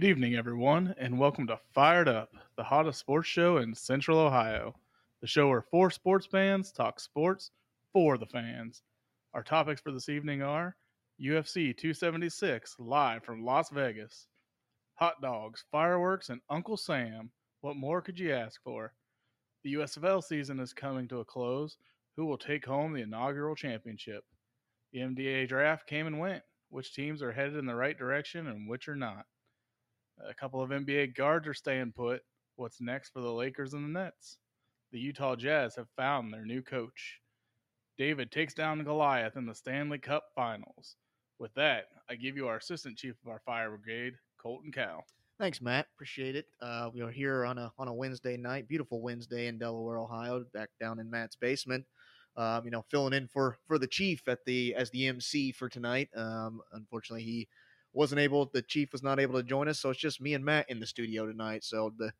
Good evening, everyone, and welcome to Fired Up, the hottest sports show in Central Ohio. The show where four sports fans talk sports for the fans. Our topics for this evening are UFC 276 live from Las Vegas, hot dogs, fireworks, and Uncle Sam. What more could you ask for? The USFL season is coming to a close. Who will take home the inaugural championship? The NBA draft came and went. Which teams are headed in the right direction and which are not? A couple of NBA guards are staying put. What's next for the Lakers and the Nets? The Utah Jazz have found their new coach. David takes down Goliath in the Stanley Cup Finals. With that, I give you our assistant chief of our fire brigade, Colton Cow. Thanks, Matt. Appreciate it. Uh, we are here on a on a Wednesday night, beautiful Wednesday in Delaware, Ohio, back down in Matt's basement. Um, you know, filling in for for the chief at the as the MC for tonight. Um, unfortunately, he wasn't able. The chief was not able to join us, so it's just me and Matt in the studio tonight. So the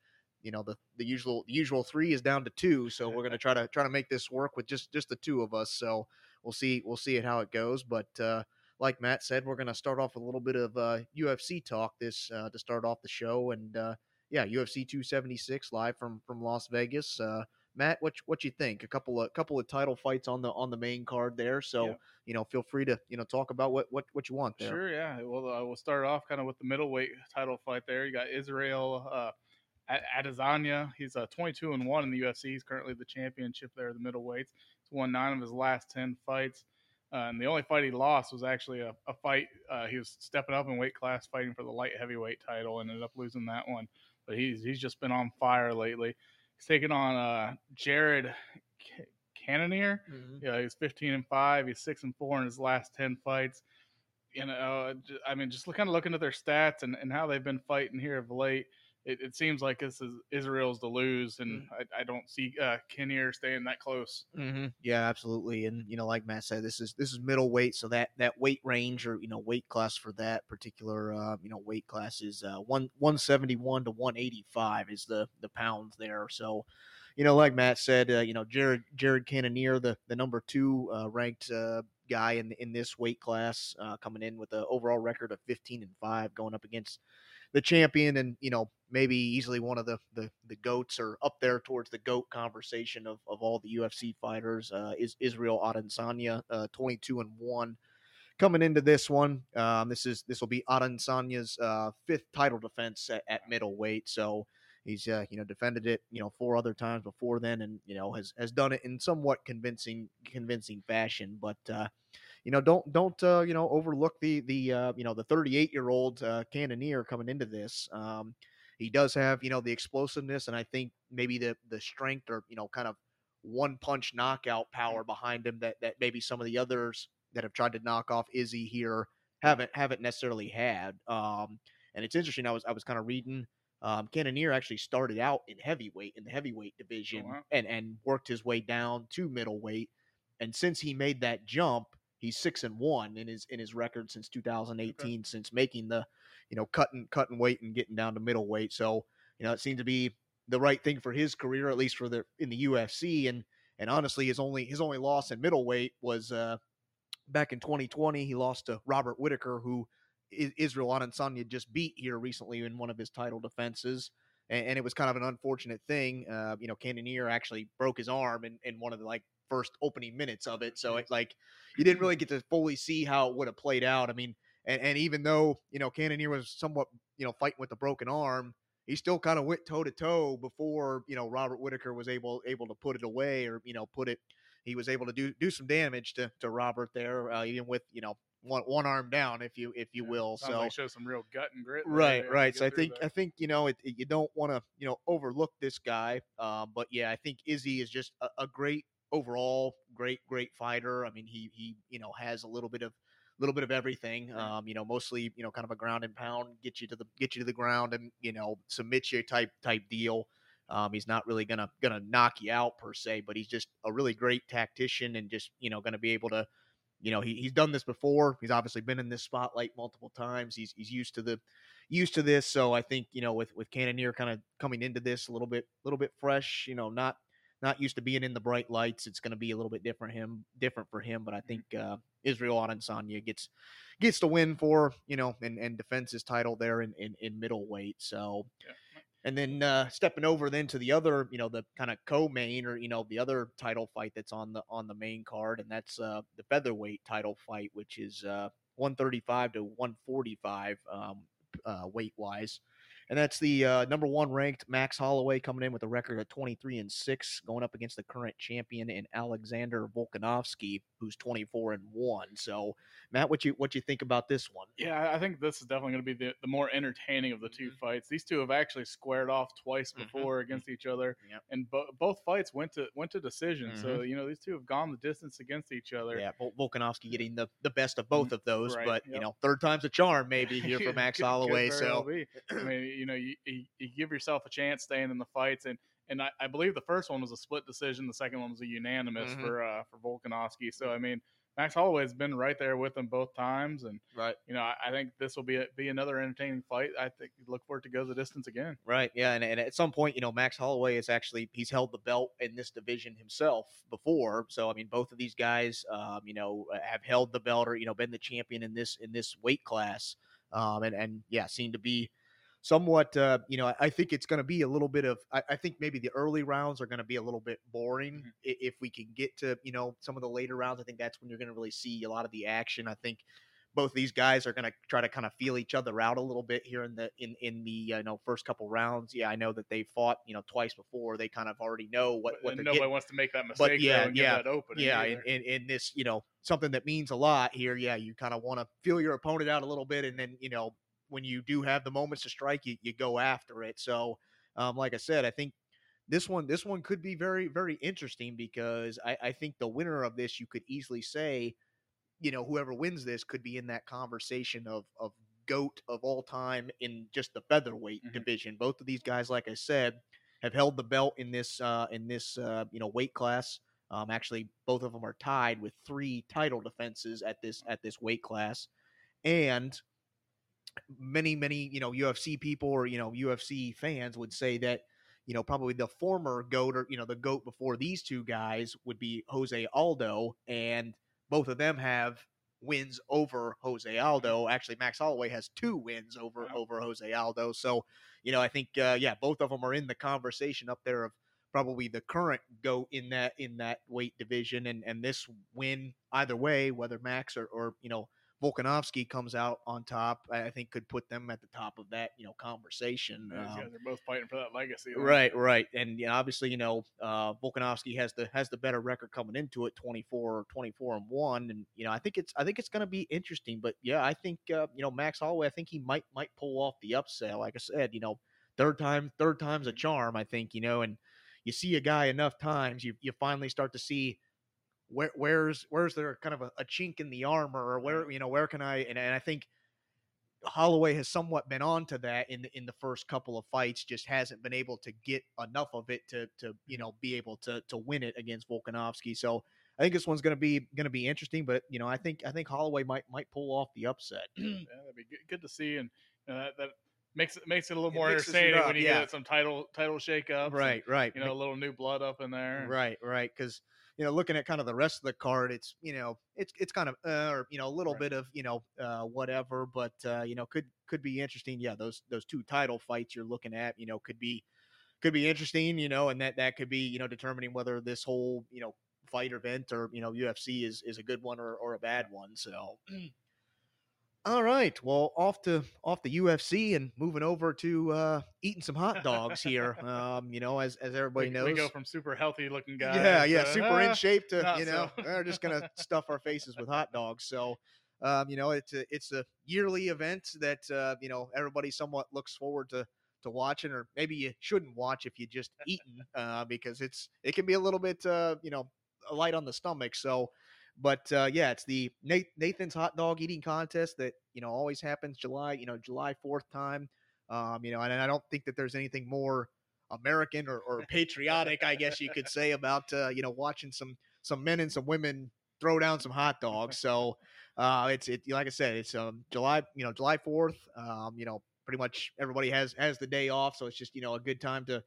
you know the the usual the usual three is down to two. So we're gonna try to try to make this work with just just the two of us. So we'll see we'll see it how it goes. But uh, like Matt said, we're gonna start off with a little bit of uh, UFC talk this uh, to start off the show. And uh, yeah, UFC 276 live from from Las Vegas. Uh, Matt, what what you think? A couple of couple of title fights on the on the main card there. So Yeah. you know, feel free to you know talk about what what what you want there. Sure, yeah. Well, uh, we'll start off kind of with the middleweight title fight there. You got Israel uh, Adesanya. He's uh, 22 and 1 in the UFC. He's currently the championship there, the middleweights. He's won nine of his last 10 fights. Uh, and the only fight he lost was actually a, a fight. Uh, he was stepping up in weight class, fighting for the light heavyweight title, and ended up losing that one. But he's he's just been on fire lately. He's taking on uh, Jared Cannonier. Mhm. Yeah, he's 15 and five. He's six and four in his last 10 fights. You know, I mean, just kind of looking at their stats and, and how they've been fighting here of late, it, it seems like this is Israel's to lose, and I, I don't see uh, Kinnear staying that close. Mm-hmm. Yeah, absolutely. And you know, like Matt said, this is this is middleweight, so that that weight range or you know weight class for that particular uh, you know weight class is uh, one one seventy one to one eighty five is the the pounds there. So, you know, like Matt said, uh, you know Jared Jared Cannonier, the the number two uh, ranked uh, guy in in this weight class, uh, coming in with an overall record of fifteen and five, going up against the champion and you know maybe easily one of the the, the goats or up there towards the goat conversation of, of all the UFC fighters uh, is Israel Adesanya, uh, 22 and one coming into this one. Um, this is this will be Adesanya's uh, fifth title defense at, at middleweight, so he's uh, you know defended it you know four other times before then, and you know has has done it in somewhat convincing convincing fashion, but. Uh, you know, don't don't uh, you know overlook the the uh, you know the 38 year old uh, Cannonier coming into this. Um, he does have you know the explosiveness, and I think maybe the the strength or you know kind of one punch knockout power behind him that that maybe some of the others that have tried to knock off Izzy here haven't haven't necessarily had. Um, and it's interesting. I was I was kind of reading. Um, Cannonier actually started out in heavyweight in the heavyweight division wow. and and worked his way down to middleweight. And since he made that jump, he's six and one in his in his record since 2018 since making the you know cutting cutting weight and getting down to middleweight. So you know it seemed to be the right thing for his career at least for the in the UFC and and honestly his only his only loss in middleweight was uh back in 2020 he lost to Robert Whitaker who Israel Adesanya just beat here recently in one of his title defenses. And, and it was kind of an unfortunate thing. Uh you know Cannonier actually broke his arm in, in one of the like first opening minutes of it so it like you didn't really get to fully see how it would have played out. I mean, and, and even though you know Cannonier was somewhat you know fighting with a broken arm, he still kind of went toe to toe before you know Robert Whitaker was able able to put it away or you know put it. He was able to do do some damage to to Robert there, uh, even with you know one one arm down, if you if you Yeah, will. So like show some real gut and grit. right right so i think there. i think you know it, it- you don't want to you know overlook this guy um, but yeah i think izzy is just a, a great overall great great fighter. I mean he he you know has a little bit of little bit of everything um, you know mostly you know kind of a ground and pound get you to the get you to the ground and you know submit you type type deal. Um, he's not really gonna gonna knock you out per se but he's just a really great tactician and just you know gonna be able to you know he, he's done this before. He's obviously been in this spotlight multiple times. He's he's used to the used to this. So i think you know with with Cannonier kind of coming into this a little bit a little bit fresh you know not not used to being in the bright lights. It's going to be a little bit different him different for him, but I think uh, Israel Adesanya gets gets the win for you know and and defends his title there in in, in middleweight. So. Yeah. And then uh, stepping over then to the other, you know, the kind of co-main or you know the other title fight that's on the on the main card, and that's uh, the featherweight title fight, which is uh, 135 to 145 um, uh, weight wise. And that's the uh, number one ranked Max Holloway coming in with a record of 23 and 6, going up against the current champion in Alexander Volkanovski, who's 24 and 1. So, Matt, what you what you think about this one? Yeah, I think this is definitely going to be the, the more entertaining of the 2 Mhm. fights. These two have actually squared off twice Mhm. before against each other, Yep. and bo- both fights went to went to decision. So Mm-hmm. you know these two have gone the distance against each other. Yeah, Vol- Volkanovski getting the, the best of both of those, Mm, right, but you know, third time's a charm maybe here for Max Holloway. So. I mean, you know, you, you, you give yourself a chance staying in the fights, and and I, I believe the first one was a split decision, the second one was a unanimous Mhm. for uh, for Volkanovski. So I mean, Max Holloway has been right there with him both times, and right. you know, I, I think this will be a, be another entertaining fight. I think you look for it to go the distance again. Right. Yeah. And, and at some point, you know, Max Holloway is actually he's held the belt in this division himself before. So I mean, both of these guys, um, you know, uh, have held the belt or you know been the champion in this in this weight class. Um, and and yeah, seem to be somewhat. Uh, you know, I, think it's going to be a little bit of. I, I think maybe the early rounds are going to be a little bit boring. Mhm. If we can get to you know some of the later rounds, I think that's when you're going to really see a lot of the action. I think both these guys are going to try to kind of feel each other out a little bit here in the in in the you know first couple rounds. Yeah, I know that they fought you know twice before. They kind of already know what what and nobody getting. wants to make that mistake. though, yeah, and yeah, that opening Yeah, in, in this you know something that means a lot here. Yeah, you kind of want to feel your opponent out a little bit, and then you know when you do have the moments to strike, you you go after it. So, um, like I said, I think this one this one could be very very interesting because I, I think the winner of this you could easily say you know whoever wins this could be in that conversation of of goat of all time in just the featherweight Mhm. division both of these guys like i said have held the belt in this uh in this uh you know weight class um actually both of them are tied with three title defenses at this at this weight class and many many you know UFC people or you know UFC fans would say that you know probably the former goat or you know the goat before these two guys would be Jose Aldo and both of them have wins over Jose Aldo. Actually, Max Holloway has two wins over Wow. over Jose Aldo. So, you know, I think uh, yeah, both of them are in the conversation up there of probably the current goat in that in that weight division. And and this win either way, whether Max or or you know Volkanovski comes out on top, I think could put them at the top of that you know conversation. These Um, are both fighting for that legacy. Right, right, and you know, obviously, you know, uh, Volkanovski has the has the better record coming into it, 24, 24 and one, and you know, I think it's I think it's going to be interesting. But yeah, I think uh, you know Max Holloway, I think he might might pull off the upset. Like I said, you know, third time third time's a charm. I think you know, and you see a guy enough times, you you finally start to see where where's where's there kind of a, a chink in the armor, or where you know where can I and, and I think Holloway has somewhat been on to that in the in the first couple of fights, just hasn't been able to get enough of it to to you mm-hmm. know be able to to win it against Volkanovski. So I think this one's gonna be gonna be interesting, but you know I think I think Holloway might might pull off the upset. yeah, that'd be good, good to see, and you know, that, that makes it makes it a little It more entertaining up, when you yeah. get some title title shakeups, right, right, And, you know, a little new blood up in there. right, right. Because you know looking at kind of the rest of the card, it's you know it's it's kind of uh, or you know a little Right. bit of you know uh, whatever, but uh, you know could could be interesting. Yeah, those those two title fights you're looking at, you know, could be could be interesting, you know, and that that could be you know determining whether this whole you know fight event or you know UFC is is a good one or, or a bad one. So, all right, well, off to off the UFC and moving over to uh, eating some hot dogs here. Um, you know, as as everybody we, knows, we go from super healthy looking guys. yeah, yeah, to, super "Ah, in shape to you know so." we're just gonna stuff our faces with hot dogs. So, um, you know, it's a it's a yearly event that uh, you know everybody somewhat looks forward to to watching, or maybe you shouldn't watch if you just eaten uh, because it's it can be a little bit uh, you know light on the stomach. So. But uh, yeah, it's the Nathan's hot dog eating contest that you know always happens July, you know July Fourth time. Um, you know, and I don't think that there's anything more American or, or patriotic, I guess you could say, about uh, you know watching some some men and some women throw down some hot dogs. So uh, it's it like I said, it's um, July you know July Fourth. Um, you know, pretty much everybody has has the day off, so it's just you know a good time to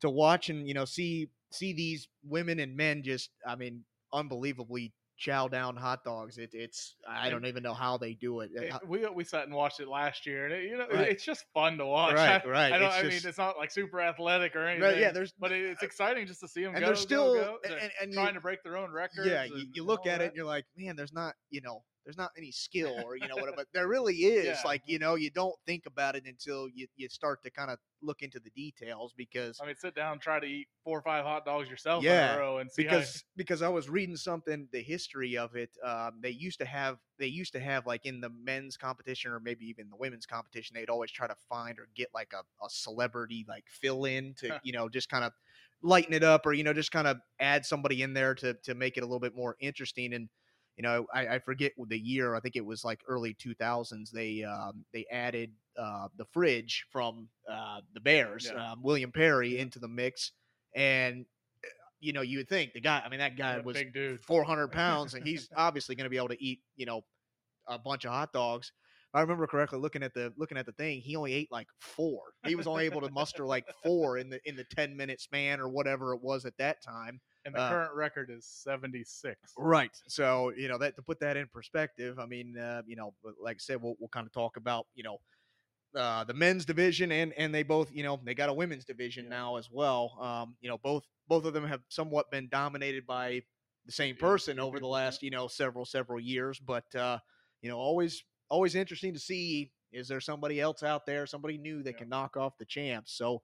to watch and you know see see these women and men just, I mean, unbelievably chow down hot dogs. It, it's I don't even know how they do it. Uh, we we sat and watched it last year, and it, you know Right. it's just fun to watch. Right, I, right. I, don't, I just- mean, it's not like super athletic or anything. Right, yeah, there's but it, it's exciting just to see them and go, they're still go. and, They're and, and you- trying to break their own records. yeah, you, you look at it and you're like, man, there's not, you know, there's not any skill or you know whatever, but there really is. Yeah. Like, you know, you don't think about it until you, you start to kind of look into the details because I mean, sit down, try to eat four or five hot dogs yourself Yeah, in a row, and see because because I was reading something the history of it. Um, they used to have they used to have like in the men's competition or maybe even the women's competition, they'd always try to find or get like a, a celebrity like fill in to you know just kind of lighten it up or you know just kind of add somebody in there to to make it a little bit more interesting and. You know, I, I forget the year. I think it was like early 2000s. They um, they added uh, the fridge from uh, the Bears, Yeah. um, William Perry, into the mix, and uh, you know, you would think the guy. I mean, that guy was big dude. 400 pounds, and he's obviously going to be able to eat, you know, a bunch of hot dogs. If I remember correctly, looking at the looking at the thing, he only ate like four. He was only able to muster like four in the in the 10 minute span or whatever it was at that time. And the uh, current record is seventy six. Right. So you know that to put that in perspective, I mean, uh, you know, like I said, we'll we'll kind of talk about you know uh, the men's division and and they both you know they got a women's division Yeah. now as well. Um, you know, both both of them have somewhat been dominated by the same person yeah, over the last you know several several years, but uh, you know, always always interesting to see is there somebody else out there, somebody new that Yeah. can knock off the champs. So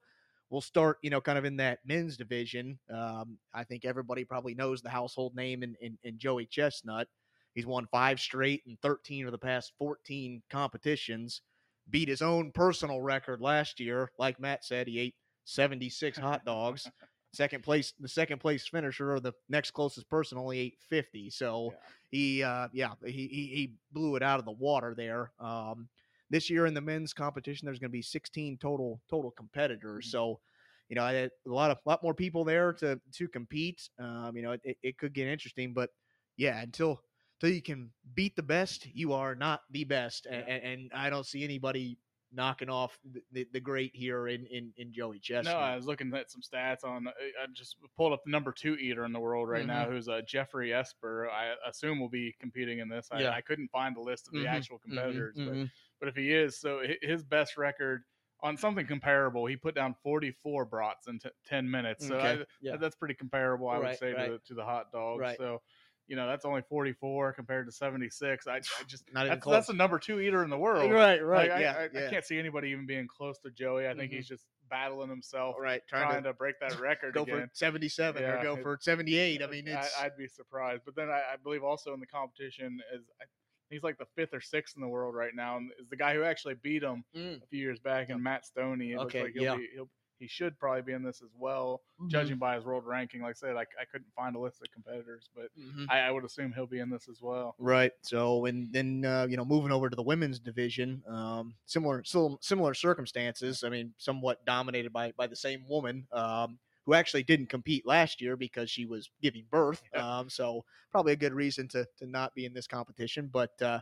we'll start, you know, kind of in that men's division. Um, I think everybody probably knows the household name in, in, in Joey Chestnut. He's won five straight and 13 of the past 14 competitions. Beat his own personal record last year. Like Matt said, he ate 76 hot dogs. Second place, the second place finisher, or the next closest person, only ate 50. So Yeah. he, uh, yeah, he, he he blew it out of the water there. Um, this year in the men's competition, there's going to be 16 total total competitors. Mhm. So, you know, a lot of lot more people there to to compete. Um, you know, it, it could get interesting, but yeah, until until you can beat the best, you are not the best, Yeah. and, and I don't see anybody knocking off the, the, the great here in in, in Joey Chestnut. No, I was looking at some stats on. I I just pulled up the number two eater in the world right now, who's uh, Geoffrey Esper. I assume will be competing in this. I, Yeah. I couldn't find a list of the Mhm, actual Mhm, competitors, but mhm. But if he is, so his best record on something comparable, he put down 44 brats in t- 10 minutes. So Okay, I, yeah. that's pretty comparable, I would say, right. to, the, to the hot dogs. Right. So, you know, that's only 44 compared to 76. I, I just, Not even that's, close. that's the number two eater in the world. right, right, Like, I, yeah, I, yeah. Mm-hmm. I can't see anybody even being close to Joey. I think he's just battling himself, right, trying, trying, to, break that record go again. for 77 or go it- for 78. I mean, it's I, I'd be surprised. But then I, I believe also in the competition is I, he's like the fifth or sixth in the world right now, and is the guy who actually beat him Mm. a few years back, and Matt Stonie. It looks Okay, like he'll yeah. be, he'll, he should probably be in this as well, Mhm. judging by his world ranking. Like I said, I, I couldn't find a list of competitors, but Mhm. I, I would assume he'll be in this as well. Right. So, and then uh, you know, moving over to the women's division, um, similar, similar circumstances. I mean, somewhat dominated by by the same woman, um, who actually didn't compete last year because she was giving birth. Um, so probably a good reason to to not be in this competition. But uh,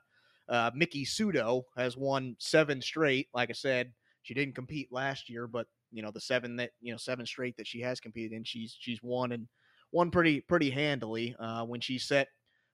uh, Miki Sudo has won seven straight. Like I said, she didn't compete last year, but you know the seven that you know seven straight that she has competed in, she's she's won and won pretty pretty handily. Uh, when she set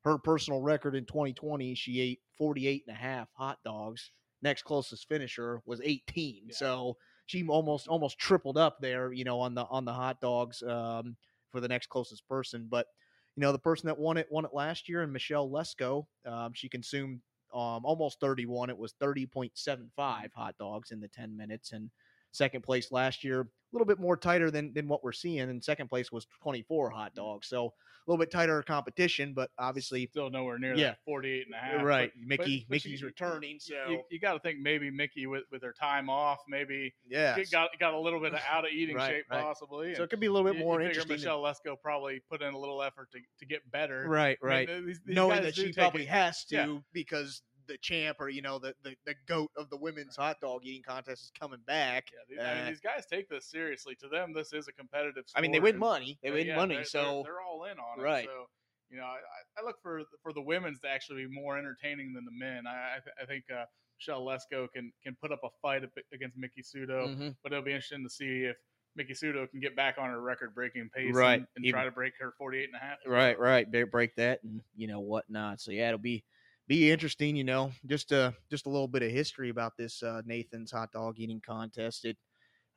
her personal record in 2020, she ate 48 and a half hot dogs. Next closest finisher was 18. Yeah. So she almost almost tripled up there, you know, on the on the hot dogs um, for the next closest person. But you know, the person that won it won it last year, and Michelle Lesco, um, she consumed um, almost 31. It was 30.75 hot dogs in the 10 minutes, and second place last year, a little bit more tighter than than what we're seeing. And second place was 24 hot mm. dogs, so a little bit tighter competition, but obviously. Still nowhere near Yeah. that 48 and a half. Right, but- Miki. but Miki's you- returning, so you, you got to think maybe Miki with, with her time off, maybe yeah. got got a little bit of out of eating Right, shape right. possibly. So it could be a little bit you- more you interesting. Michelle Lesco probably put in a little effort to, to get better. right, I mean, right. th- these- these Knowing that she probably it- has to Yeah. because the champ or you know the, the the goat of the women's hot dog eating contest is coming back. Yeah, these, I mean, Uh, these guys take this seriously. To them, this is a competitive. Sport I mean, they win money. They win yeah, money. they're- so they're, they're all in on it. Right. So you know, I, I- look for for the women's to actually be more entertaining than the men. I I, th- I think uh, Michelle Lesco can can put up a fight against Miki Sudo, Mhm. but it'll be interesting to see if Miki Sudo can get back on her record-breaking pace, Right. and, and Even- try to break her 48 and a half. Right, right. Break that and you know whatnot. So yeah, it'll be be interesting. You know, just a just a little bit of history about this uh, Nathan's hot dog eating contest. It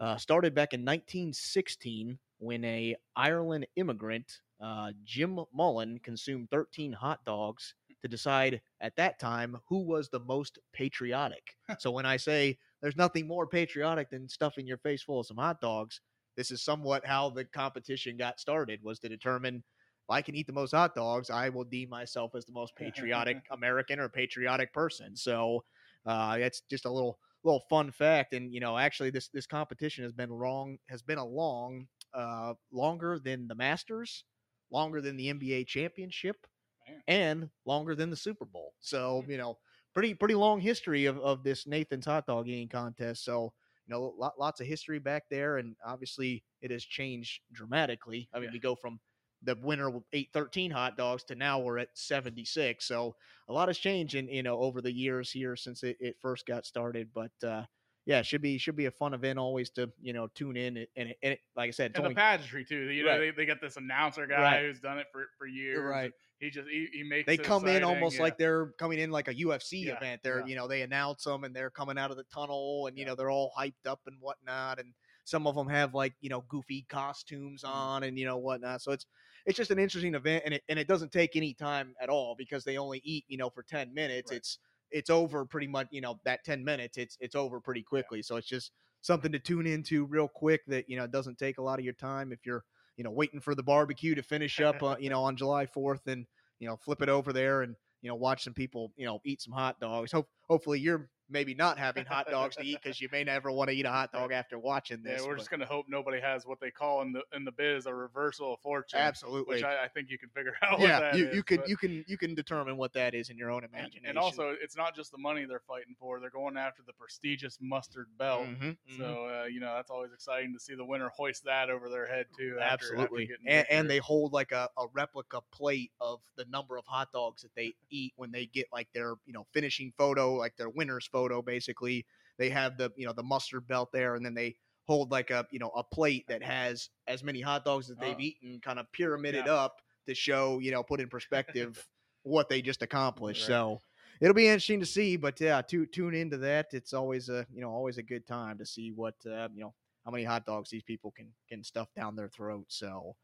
uh, started back in 1916 when a Ireland immigrant, uh, Jim Mullen, consumed 13 hot dogs to decide at that time who was the most patriotic. so when I say there's nothing more patriotic than stuffing your face full of some hot dogs, this is somewhat how the competition got started was to determine I can eat the most hot dogs, I will deem myself as the most patriotic American or patriotic person. So uh, that's just a little little fun fact. And you know, actually, this this competition has been long has been along uh, longer than the Masters, longer than the NBA championship, Man. and longer than the Super Bowl. So you know, pretty pretty long history of, of this Nathan's hot dog eating contest. So you know, lot, lots of history back there, and obviously it has changed dramatically. I mean, Yeah. we go from the winner ate 13 hot dogs to now we're at 76. So a lot has changed in you know over the years here since it, it first got started. But uh, yeah, should be should be a fun event always to you know tune in and, and, it, and like I said, And the pageantry too. You know, Right. they, they got this announcer guy Right. who's done it for, for years. right. He just he, he makes they come in almost yeah. like they're coming in like a UFC Yeah, event. They're yeah. you know they announce them and they're coming out of the tunnel and you know they're all hyped up and whatnot and some of them have like you know goofy costumes Mhm. on and you know whatnot. So it's it's just an interesting event and it and it doesn't take any time at all because they only eat you know for ten minutes. Right. It's it's over pretty much you know that ten minutes. It's it's over pretty quickly. So it's just something to tune into real quick that you know doesn't take a lot of your time if you're you know waiting for the barbecue to finish up uh, you know on July 4th and you know flip it over there and you know watch some people you know eat some hot dogs hope hopefully you're maybe not having hot dogs to eat because you may never want to eat a hot dog after watching this. Yeah, we're but just gonna hope nobody has what they call in the in the biz a reversal of fortune. absolutely Which I, I think you can figure out. yeah what that you, is, can but- you can you can determine what that is in your own imagination and also it's not just the money they're fighting for; they're going after the prestigious mustard belt. Mhm, mhm. So uh, you know that's always exciting to see the winner hoist that over their head too. After, after Absolutely, and, and they hold like a, a replica plate of the number of hot dogs that they eat when they get like their you know finishing photo, like their winner's photo. Basically, they have the you know the mustard belt there, and then they hold like a you know a plate that has as many hot dogs that they've Oh. eaten, kind of pyramided Yeah. up to show you know put in perspective what they just accomplished. Right. So it'll be interesting to see. But yeah, to tune into that. It's always a you know always a good time to see what uh, you know how many hot dogs these people can can stuff down their throat. So,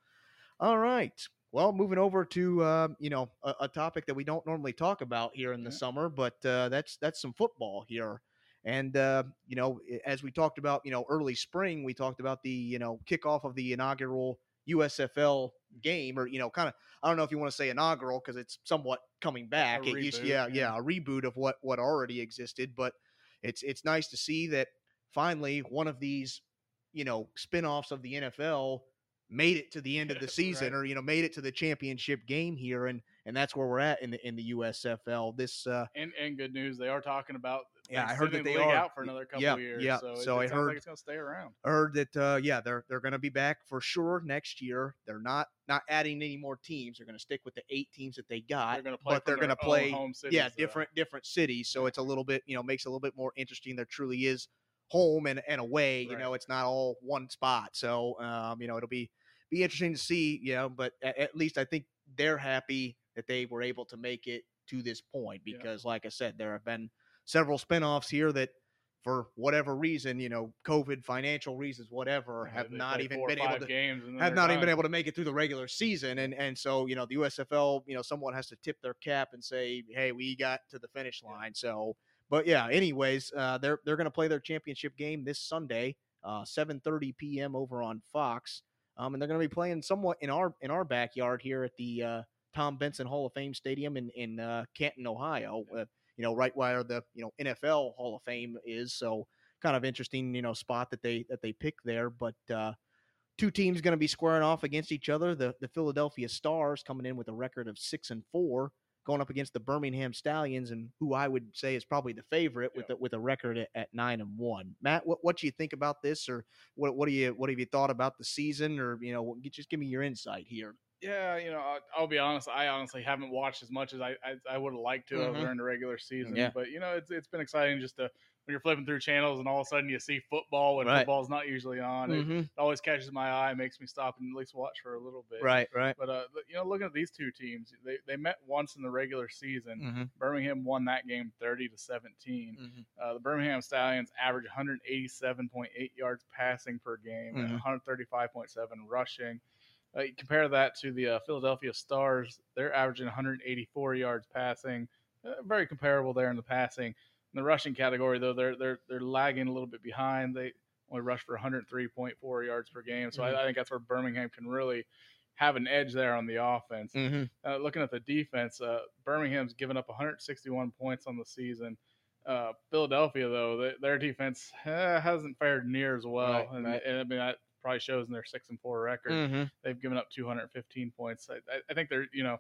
all right. Well, moving over to um, you know a, a topic that we don't normally talk about here in the Yeah. summer, but uh, that's that's some football here. And uh, you know, as we talked about, you know, early spring, we talked about the you know kickoff of the inaugural USFL game, or you know, kind of I don't know if you want to say inaugural because it's somewhat coming back. it used, yeah, yeah. yeah, a reboot of what what already existed, but it's it's nice to see that finally one of these you know spin-offs of the NFL made it to the end of the season Right. or you know made it to the championship game here and and that's where we're at in the in the USFL this uh and and good news, they are talking about Yeah, I heard that they the are. out for another couple Yeah, of years. yeah. So, So it I heard- like it's gonna stay around. I heard that uh yeah they're they're going to be back for sure next year they're not not adding any more teams they're going to stick with the eight teams that they got They're gonna play, but they're going to play home cities, yeah though. different different cities so it's a little bit you know makes it a little bit more interesting there truly is home and, and away you Right. know it's not all one spot so um you know it'll be be interesting to see you know but at, at least i think they're happy that they were able to make it to this point Yeah. because like i said there have been several spin-offs here that for whatever reason you know covid financial reasons whatever Yeah, have not even been able to games have not even been able to make it through the regular season and and so you know the USFL you know someone has to tip their cap and say hey we got to the finish Yeah. line so but yeah anyways uh, they're they're going to play their championship game this Sunday uh, 7:30 p.m. over on Fox um, and they're going to be playing somewhat in our in our backyard here at the uh, Tom Benson Hall of Fame Stadium in in uh, Canton Ohio uh, you know right where the you know NFL Hall of Fame is. So kind of interesting you know spot that they that they pick there. But uh two teams going to be squaring off against each other. The the Philadelphia Stars coming in with a record of six and four, going up against the Birmingham Stallions, and who I would say is probably the favorite with Yeah. a, with a record at, at nine and one. Matt, what what do you think about this, or what what do you what have you thought about the season, or you know, just give me your insight here. Yeah, you know, I'll, I'll be honest. I honestly haven't watched as much as I I, I would have liked to have Mhm. during the regular season. Yeah. But you know, it's it's been exciting just to when you're flipping through channels and all of a sudden you see football when Right. football's not usually on. It Mhm. always catches my eye, makes me stop and at least watch for a little bit. Right, right. But uh, you know, looking at these two teams, they, they met once in the regular season. Mm-hmm. Birmingham won that game 30 to 17. Mm-hmm. Uh, the Birmingham Stallions averaged 187.8 yards passing per game and Mhm. 135.7 rushing. Uh, compare that to the uh, Philadelphia Stars; they're averaging 184 yards passing. Uh, very comparable there in the passing. In the rushing category, though, they're they're they're lagging a little bit behind. They only rush for 103.4 yards per game. So Mhm. I, I think that's where Birmingham can really have an edge there on the offense. Mm-hmm. Uh, looking at the defense, uh, Birmingham's given up 161 points on the season. Uh, Philadelphia, though, th- their defense uh, hasn't fared near as well, Right, and, right. and I mean that probably shows in their six and four record. Mm-hmm. They've given up 215 points. I, I- think they're you know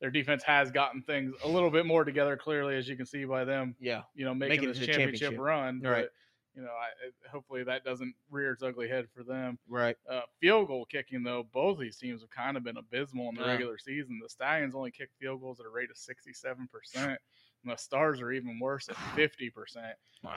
their defense has gotten things a little bit more together. Clearly, as you can see by them, Yeah. you know, making, Making this championship, championship. run. Right. But, you know, I, hopefully that doesn't rear its ugly head for them. Right. Uh, field goal kicking, though, both these teams have kind of been abysmal in the Yeah. regular season. The Stallions only kick field goals at a rate of 67%, and the Stars are even worse at 50%.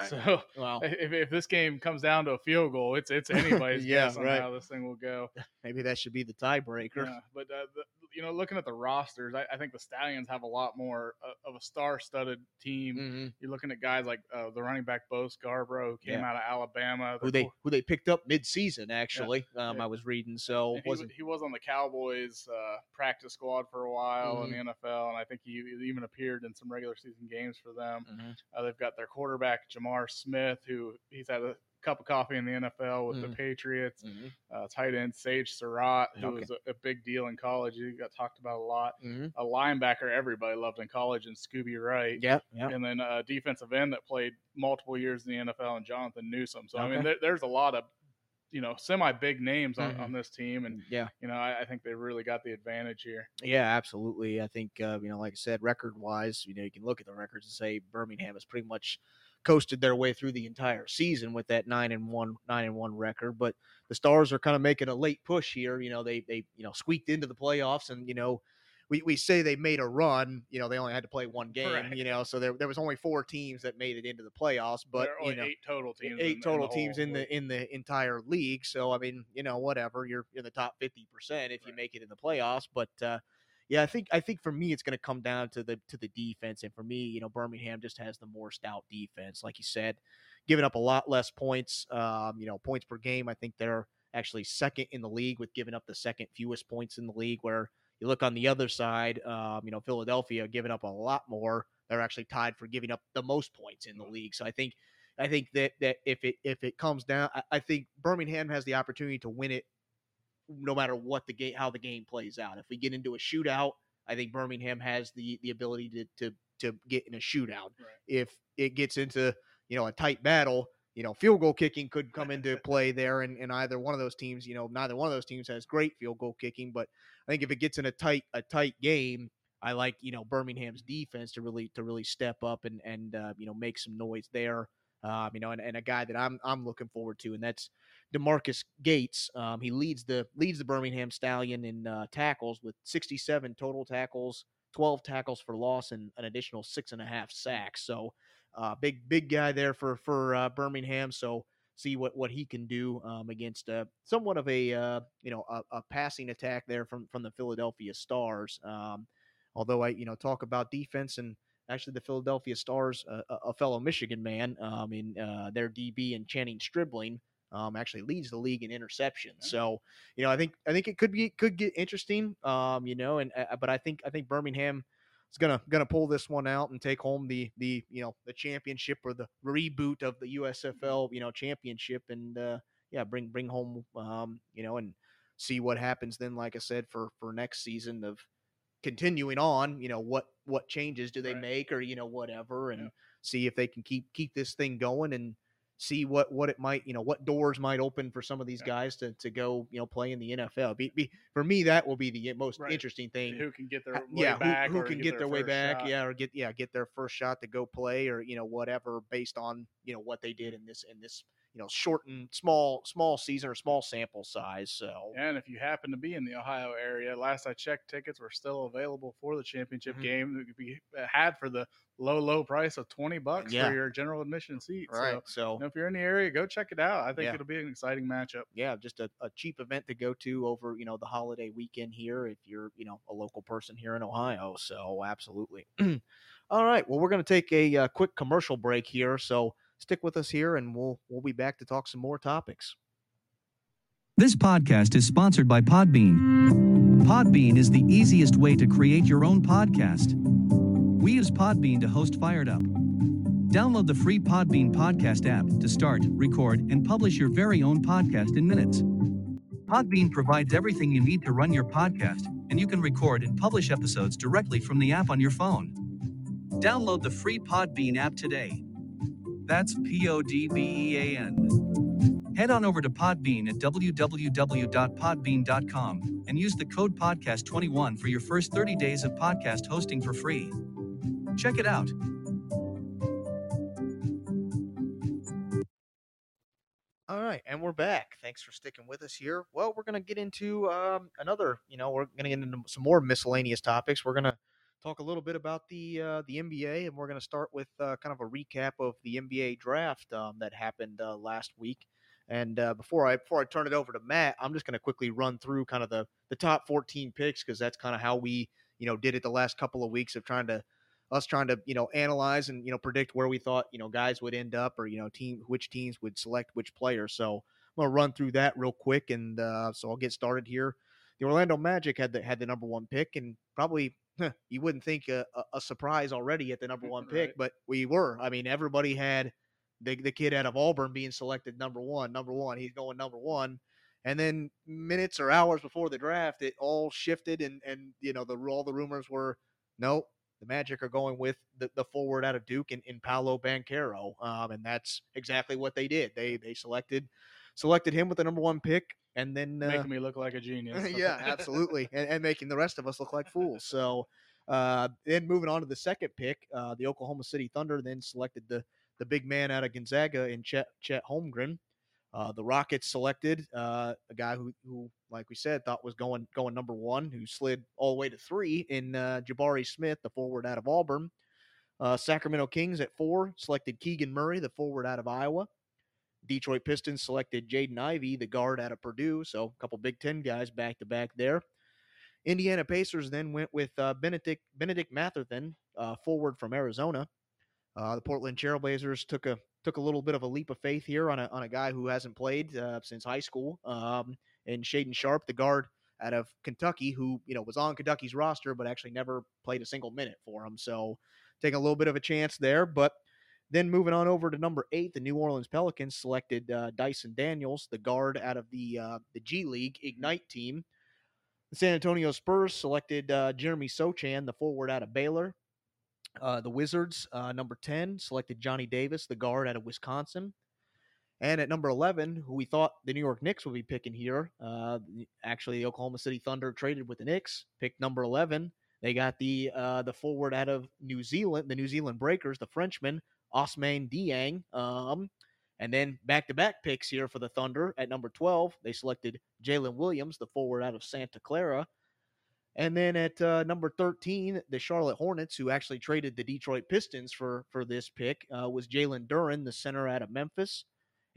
So Well, if, if this game comes down to a field goal, it's it's anybody's Yeah, guess on right. how this thing will go. maybe that should be the tiebreaker. Yeah, but uh, the, you know, looking at the rosters, I, I think the Stallions have a lot more uh, of a star-studded team. Mm-hmm. You're looking at guys like uh, the running back Bo Scarborough, who came Yeah. out of Alabama. Who they who they picked up mid-season actually. Um, Yeah. I was reading, so he, wasn't he was on the Cowboys uh, practice squad for a while in Mm-hmm. the NFL, and I think he even appeared in some regular season games for them. Mhm. Uh, they've got their quarterback J'Mar Smith, who he's had a cup of coffee in the NFL with the Mhm. Patriots. Mhm. Uh, tight end Sage Surratt, who Okay. was a, a big deal in college. He got talked about a lot. Mhm. A linebacker everybody loved in college, and Scooby Wright. Yeah, yeah. And then a defensive end that played multiple years in the NFL, and Jonathan Newsome. So I mean, there, there's a lot of you know semi big names on, Mhm. on this team, and Yeah. you know I, I think they really got the advantage here. Yeah, absolutely. I think uh, you know, like I said, record wise, you know, you can look at the records and say Birmingham has pretty much coasted their way through the entire season with that nine and one nine and one record. But the Stars are kind of making a late push here. You know, they they you know squeaked into the playoffs, and you know. We, we say they made a run, you know, they only had to play one game, Right. you know, so there, there was only four teams that made it into the playoffs, but there are you know, eight total teams. in- eight in total the teams in the in the entire league. So I mean, you know, whatever. You're in the top fifty percent if you make it in the playoffs. But uh, yeah, I think I think for me it's going to come down to the to the defense, and for me, you know, Birmingham just has the more stout defense, like you said, giving up a lot less points. Um, you know, points per game. I think they're actually second in the league with giving up the second fewest points in the league. Where you look on the other side, um, you know, Philadelphia giving up a lot more. They're actually tied for giving up the most points in the league. So I think I think that that if it if it comes down, I, I think Birmingham has the opportunity to win it, no matter what the game how the game plays out. If we get into a shootout, I think Birmingham has the the ability to to to get in a shootout. Right. If it gets into you know a tight battle, you know field goal kicking could come into play there, and, and either one of those teams, you know, neither one of those teams has great field goal kicking, but I think if it gets in a tight a tight game. I like you know Birmingham's defense to really to really step up and and uh, you know make some noise there. Um, you know, and, and a guy that I'm I'm looking forward to, and that's DeMarquis Gates. Um, he leads the leads the Birmingham Stallion in uh, tackles with 67 total tackles, 12 tackles for loss, and an additional six and a half sacks. So, uh, big big guy there for for uh, Birmingham. So see what what he can do um, against uh, somewhat of a uh, you know a, a passing attack there from from the Philadelphia Stars. Um, although I you know talk about defense and actually the Philadelphia Stars, uh, a, a fellow Michigan man, um, in uh, their DB and Channing Stribling, um, actually leads the league in interceptions. Okay. So you know, I think I think it could be could get interesting. Um, you know, and uh, but I think I think Birmingham is gonna gonna pull this one out and take home the the you know the championship or the reboot of the USFL you know championship and uh, yeah bring bring home um, you know and see what happens then. Like I said for for next season of continuing on you know what what changes do they Right. make or you know whatever and Yeah. see if they can keep keep this thing going and see what what it might you know what doors might open for some of these Yeah. guys to, to go you know play in the NFL. Be, be, for me, that will be the most Right. interesting thing. Who can get their way yeah, back? who, who can get, their, way back? shot. Yeah, or get yeah get their first shot to go play or you know whatever based on you know what they did in this in this you know shortened small small season or small sample size. So And if you happen to be in the Ohio area, last I checked, tickets were still available for the championship Mhm. game that could be uh, had for the low, low price of twenty bucks Yeah. for your general admission seat. right, So so you know, if you're in the area, go check it out. I think Yeah. it'll be an exciting matchup. yeah, just a, a cheap event to go to over, you know, the holiday weekend here if you're, you know, a local person here in Ohio. So absolutely. All right. Well, we're going to take a uh, quick commercial break here. So stick with us here and we'll we'll be back to talk some more topics. This podcast is sponsored by Podbean. Podbean is the easiest way to create your own podcast. We use Podbean to host Fired Up. Download the free Podbean podcast app to start, record, and publish your very own podcast in minutes. Podbean provides everything you need to run your podcast, and you can record and publish episodes directly from the app on your phone. Download the free Podbean app today. That's P O D B E A N. Head on over to Podbean at www.podbean.com and use the code podcast21 for your first 30 days of podcast hosting for free. Check it out. All right, and we're back. Thanks for sticking with us here. Well, we're going to get into um, another, you know, we're going to get into some more miscellaneous topics. We're going to talk a little bit about the uh, the NBA, and we're going to start with uh, kind of a recap of the NBA draft um, that happened uh, last week. And uh, before I before I turn it over to Matt, I'm just going to quickly run through kind of the the top 14 picks because that's kind of how we you know did it the last couple of weeks of trying to us trying to you know analyze and you know predict where we thought you know guys would end up or you know team which teams would select which players. So I'm gonna run through that real quick, and uh, so I'll get started here. The Orlando Magic had the had the number one pick, and probably you wouldn't think a, a, surprise already at the number one pick, Right. but we were. I mean, everybody had the the kid out of Auburn being selected number one. Number one, he's going number one. And then minutes or hours before the draft, it all shifted, and and you know the all the rumors were, no, the Magic are going with the, the forward out of Duke in, in Paolo Banchero, um, and that's exactly what they did. They they selected selected him with the number one pick, and then uh, Making me look like a genius. yeah, absolutely, and, and making the rest of us look like fools. So uh, then moving on to the second pick, uh, the Oklahoma City Thunder then selected the the big man out of Gonzaga in Chet Chet Holmgren. Uh, the Rockets selected uh, a guy who, who, like we said, thought was going going number one, who slid all the way to three in uh, Jabari Smith, the forward out of Auburn. Uh, Sacramento Kings at four selected Keegan Murray, the forward out of Iowa. Detroit Pistons selected Jaden Ivey, the guard out of Purdue. So a couple Big Ten guys back to back there. Indiana Pacers then went with uh, Bennedict Bennedict Mathurin, uh, forward from Arizona. Uh, the Portland Trailblazers took a took a little bit of a leap of faith here on a on a guy who hasn't played uh, since high school, um, and Shaedon Sharpe, the guard out of Kentucky, who you know was on Kentucky's roster but actually never played a single minute for him. So taking a little bit of a chance there, but then moving on over to number eight, the New Orleans Pelicans selected uh, Dyson Daniels, the guard out of the uh, the G League Ignite team. The San Antonio Spurs selected uh, Jeremy Sochan, the forward out of Baylor. Uh, the Wizards, uh, number 10, selected Johnny Davis, the guard out of Wisconsin. And at number 11, who we thought the New York Knicks would be picking here, uh, actually, the Oklahoma City Thunder traded with the Knicks, picked number 11. They got the uh, the forward out of New Zealand, the New Zealand Breakers, the Frenchman, Ousmane Dieng. Um, and then back to back picks here for the Thunder. At number 12, they selected Jalen Williams, the forward out of Santa Clara. And then at uh, number 13, the Charlotte Hornets, who actually traded the Detroit Pistons for, for this pick, uh, was Jalen Duren, the center out of Memphis.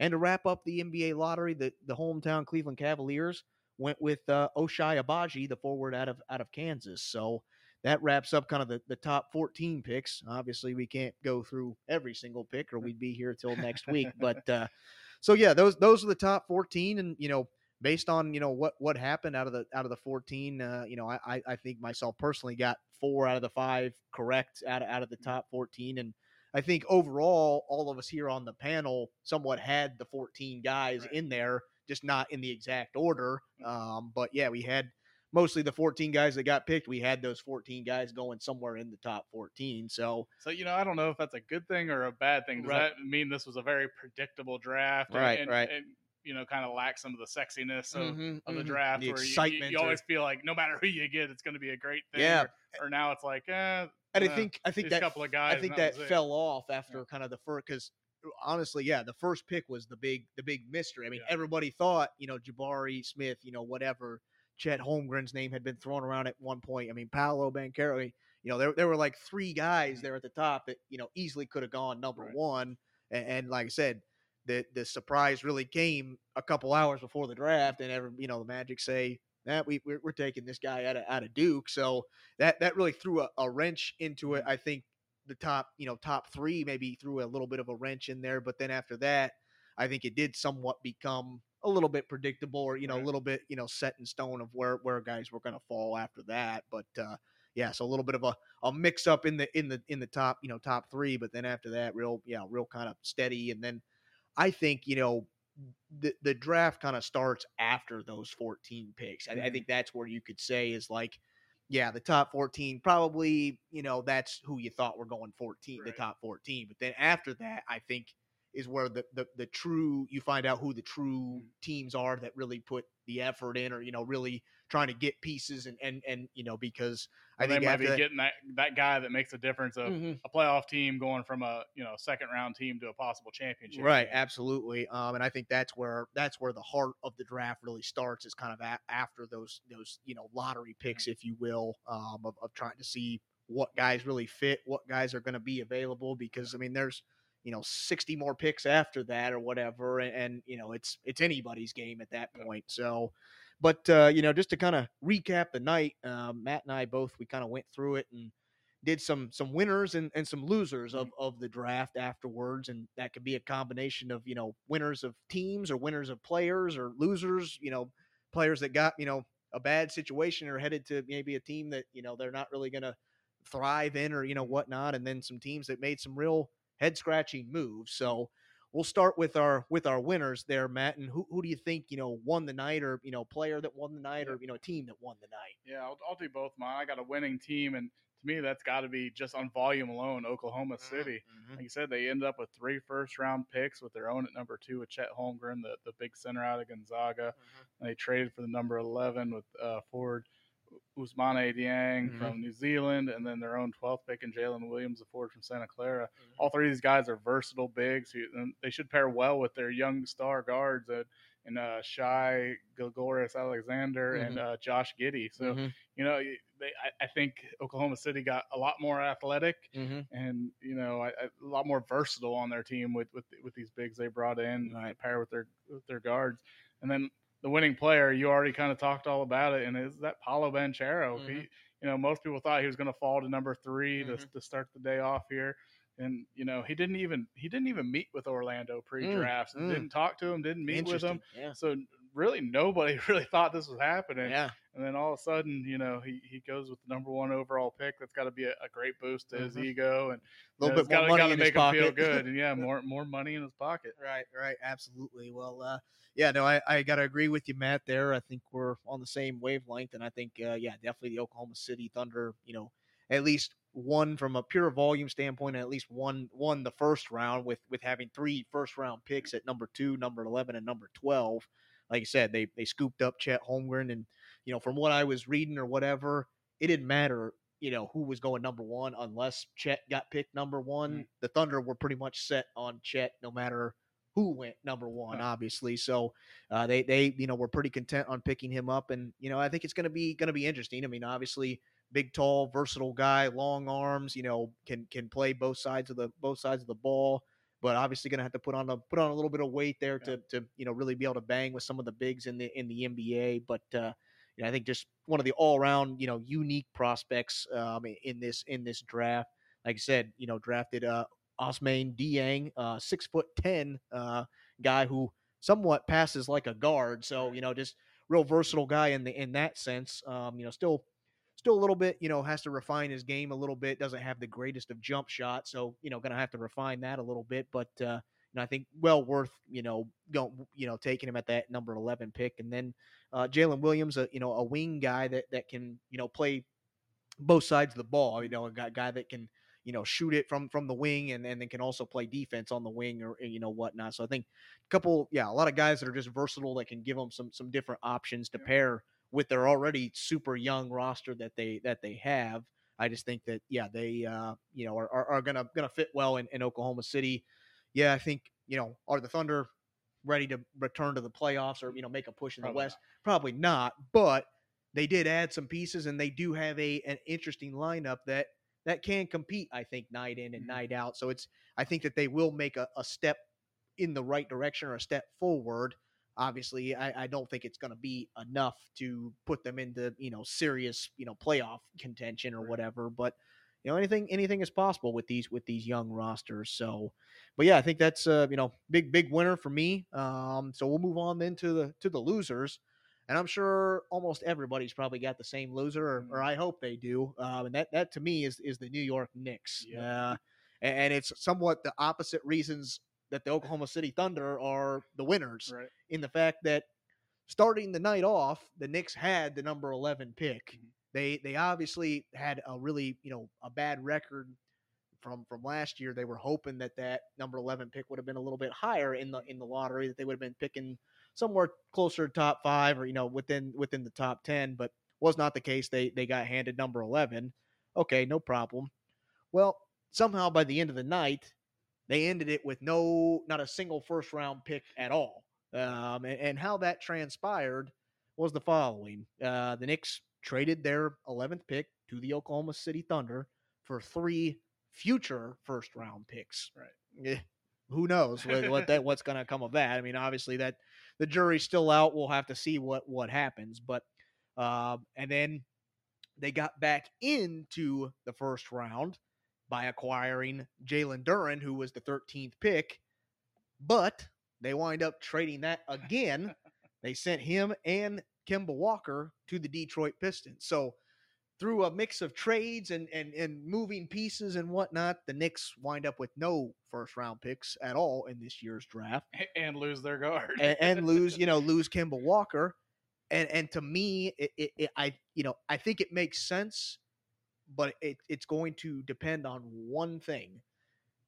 And to wrap up the NBA lottery, the, the hometown Cleveland Cavaliers went with uh, Ochai Agbaji, the forward out of out of Kansas. So that wraps up kind of the, the top 14 picks. Obviously, we can't go through every single pick, or we'd be here till next week. But uh, so yeah, those those are the top 14, and you know, based on you know what what happened out of the out of the 14, uh, you know, I I think myself personally got four out of the five correct out of, out of the top 14, and I think overall, all of us here on the panel somewhat had the 14 guys Right. in there, just not in the exact order. Um, but yeah, we had mostly the 14 guys that got picked. We had those 14 guys going somewhere in the top 14. So So you know, I don't know if that's a good thing or a bad thing. Does Right. that mean this was a very predictable draft? and- Right, and, right. And, you know, kind of lack some of the sexiness of, Mhm, of the mhm. draft, the where you- you, excitement. you, or- always feel like no matter who you get, it's going to be a great thing. Yeah. Or, or now it's like, eh, and I uh, think I think that couple of guys. I think and that fell off after kind of the first because honestly, yeah, the first pick was the big the big mystery. I mean, Yeah. everybody thought you know Jabari Smith, you know whatever. Chet Holmgren's name had been thrown around at one point. I mean, Paolo Banchero. You know, there there were like three guys mm-hmm. there at the top that you know easily could have gone number Right. one. And, and like I said, the the surprise really came a couple hours before the draft, and every you know the Magic say that we we're, we're taking this guy out of out of Duke, so that that really threw a, a wrench into it. Mm-hmm. I think the top you know top three maybe threw a little bit of a wrench in there, but then after that, I think it did somewhat become a little bit predictable, or you know Right. a little bit you know set in stone of where where guys were going to fall after that, but. uh yeah, so a little bit of a, a mix up in the in the in the top, you know, top three, but then after that, real yeah, real kind of steady. And then I think, you know, the the draft kind of starts after those 14 picks. I, I Mhm. think that's where you could say is like, yeah, the top 14 probably, you know, that's who you thought were going 14, the top 14. But then after that, I think is where the, the the true you find out who the true Mhm. teams are that really put the effort in or you know really trying to get pieces and and and you know because I they think might be that, getting that that guy that makes a difference of Mhm. a playoff team going from a you know second round team to a possible championship. Right, team. absolutely. Um, and I think that's where that's where the heart of the draft really starts is kind of a- after those those you know lottery picks, if you will, um, of, of trying to see what guys really fit, what guys are going to be available. Because I mean, there's you know 60 more picks after that or whatever, and, and you know it's it's anybody's game at that point. So, but uh, you know, just to kind of recap the night, um, Matt and I both we kind of went through it and did some some winners and, and some losers of, of the draft afterwards and that could be a combination of you know winners of teams or winners of players or losers you know players that got you know a bad situation or headed to maybe a team that you know they're not really going to thrive in or you know whatnot and then some teams that made some real head scratching moves so we'll start with our with our winners there matt and who, who do you think you know won the night or you know player that won the night or you know team that won the night Yeah, I'll, I'll do both mine. I got a winning team, and to me, that's got to be just on volume alone. Oklahoma City. Mhm. Like you said, they ended up with three first round picks with their own at number two with Chet Holmgren, the, the big center out of Gonzaga. They traded for the number 11 with uh, forward Ousmane Dieng Mhm. from New Zealand, and then their own 12th pick in Jalen Williams, the forward from Santa Clara. Mhm. All three of these guys are versatile bigs, who, and they should pair well with their young star guards and, and uh, Shy Gilgoris Alexander and uh, Josh Giddey. So, Mhm. you know, they, I, I think Oklahoma City got a lot more athletic Mhm. and you know I, I- a lot more versatile on their team with with, with these bigs they brought in Right. pair with their with their guards, and then the winning player you already kind of talked all about it, and is that Paolo Banchero. He, Mhm. you know, most people thought he was going to fall to number 3 to, Mhm. to start the day off here. And you know he didn't even he didn't even meet with Orlando pre-draft. mm. Didn't talk to him. Didn't meet with him. Yeah. So really nobody really thought this was happening. Yeah. And then all of a sudden, you know, he, he goes with the number one overall pick. That's got to be a, a great boost to his Mhm. ego and A little you know, bit more it's money gotta in make his him feel good. And yeah, more more money in his pocket. Right, right, absolutely. Well, uh, yeah, no, I, I got to agree with you, Matt. There, I think we're on the same wavelength, and I think, uh, yeah, definitely the Oklahoma City Thunder. You know, at least one from a pure volume standpoint, and at least one won the first round with with having three first round picks at number two, number eleven, and number twelve. Like I said, they they scooped up Chet Holmgren, and you know, from what I was reading or whatever, it didn't matter. You know who was going number one unless Chet got picked number one. Mm. The Thunder were pretty much set on Chet, no matter who went number one, obviously. So uh, they they you know were pretty content on picking him up, and you know I think it's gonna be gonna be interesting. I mean, obviously, big, tall, versatile guy, long arms. You know, can can play both sides of the both sides of the ball. But obviously, going to have to put on a put on a little bit of weight there to to you know really be able to bang with some of the bigs in the in the NBA. But uh, you know, I think just one of the all around you know unique prospects um, in this in this draft. Like I said, you know, drafted uh, Ousmane Dieng, uh, six foot ten uh, guy who somewhat passes like a guard. So you know, just real versatile guy in the in that sense. Um, you know, still still a little bit, you know, has to refine his game a little bit. Doesn't have the greatest of jump shots, so you know, going to have to refine that a little bit. But uh, you know, I think well worth you know going you know taking him at that number eleven pick, and then uh, Jalen Williams, a you know a wing guy that that can you know play both sides of the ball. You know, a guy, guy that can you know shoot it from from the wing and and then can also play defense on the wing or you know whatnot. So I think a couple, yeah, a lot of guys that are just versatile that can give them some some different options to pair with their already super young roster that they that they have. I just think that yeah, they uh, you know are, are, are gonna gonna fit well in, in Oklahoma City. yeah, I think you know are the Thunder ready to return to the playoffs or you know make a push in Probably the West? Probably not, but they did add some pieces and they do have a an interesting lineup that that can compete. I think night in and Mhm. night out. So it's I think that they will make a, a step in the right direction or a step forward. Obviously, I, I don't think it's going to be enough to put them into you know serious you know playoff contention or whatever. But you know anything anything is possible with these with these young rosters. So, but yeah, I think that's uh you know big big winner for me. Um, so we'll move on then to the to the losers. And I'm sure almost everybody's probably got the same loser, or, or I hope they do. Um, and that, that to me is is the New York Knicks. Yep. Uh, and, and it's somewhat the opposite reasons that the Oklahoma City Thunder are the winners Right. in the fact that starting the night off, the Knicks had the number 11 pick. Mhm. They they obviously had a really, you know, a bad record from from last year. They were hoping that that number 11 pick would have been a little bit higher in the in the lottery that they would have been picking somewhere closer to top 5 or you know within within the top 10, but was not the case. They they got handed number 11. Okay, no problem. Well, somehow by the end of the night, they ended it with no, not a single first round pick at all. Um, and, and how that transpired was the following: uh, the Knicks traded their 11th pick to the Oklahoma City Thunder for three future first round picks. Right. Eh, who knows what, what that what's going to come of that? I mean, obviously that the jury's still out. We'll have to see what what happens. But um, and then they got back into the first round by acquiring Jalen Duren, who was the 13th pick, but they wind up trading that again. they sent him and Kemba Walker to the Detroit Pistons. So through a mix of trades and, and, and moving pieces and whatnot, the Knicks wind up with no first round picks at all in this year's draft And lose their guard. and, and lose, you know, lose Kemba Walker. And and to me, it, it, it I you know I think it makes sense, but it, it's going to depend on one thing.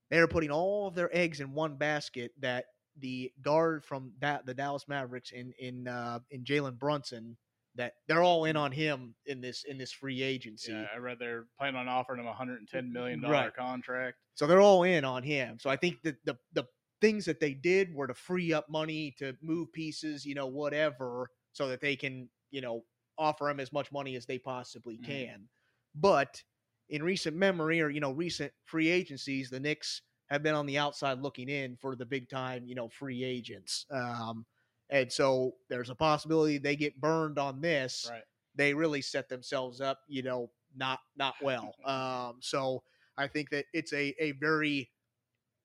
They're putting all of their eggs in one basket. That the guard from that the Dallas Mavericks in in uh, in Jalen Brunson, that they're all in on him in this in this free agency. Yeah, I read they're planning on offering him a hundred and ten million dollar Right. contract. So they're all in on him. So I think that the the things that they did were to free up money to move pieces, you know, whatever, so that they can, you know, offer him as much money as they possibly Mhm. can. But in recent memory or, you know, recent free agencies, the Knicks have been on the outside looking in for the big time, you know, free agents. Um, and so there's a possibility they get burned on this Right. they really set themselves up, you know, not not well. Um, so I think that it's a a very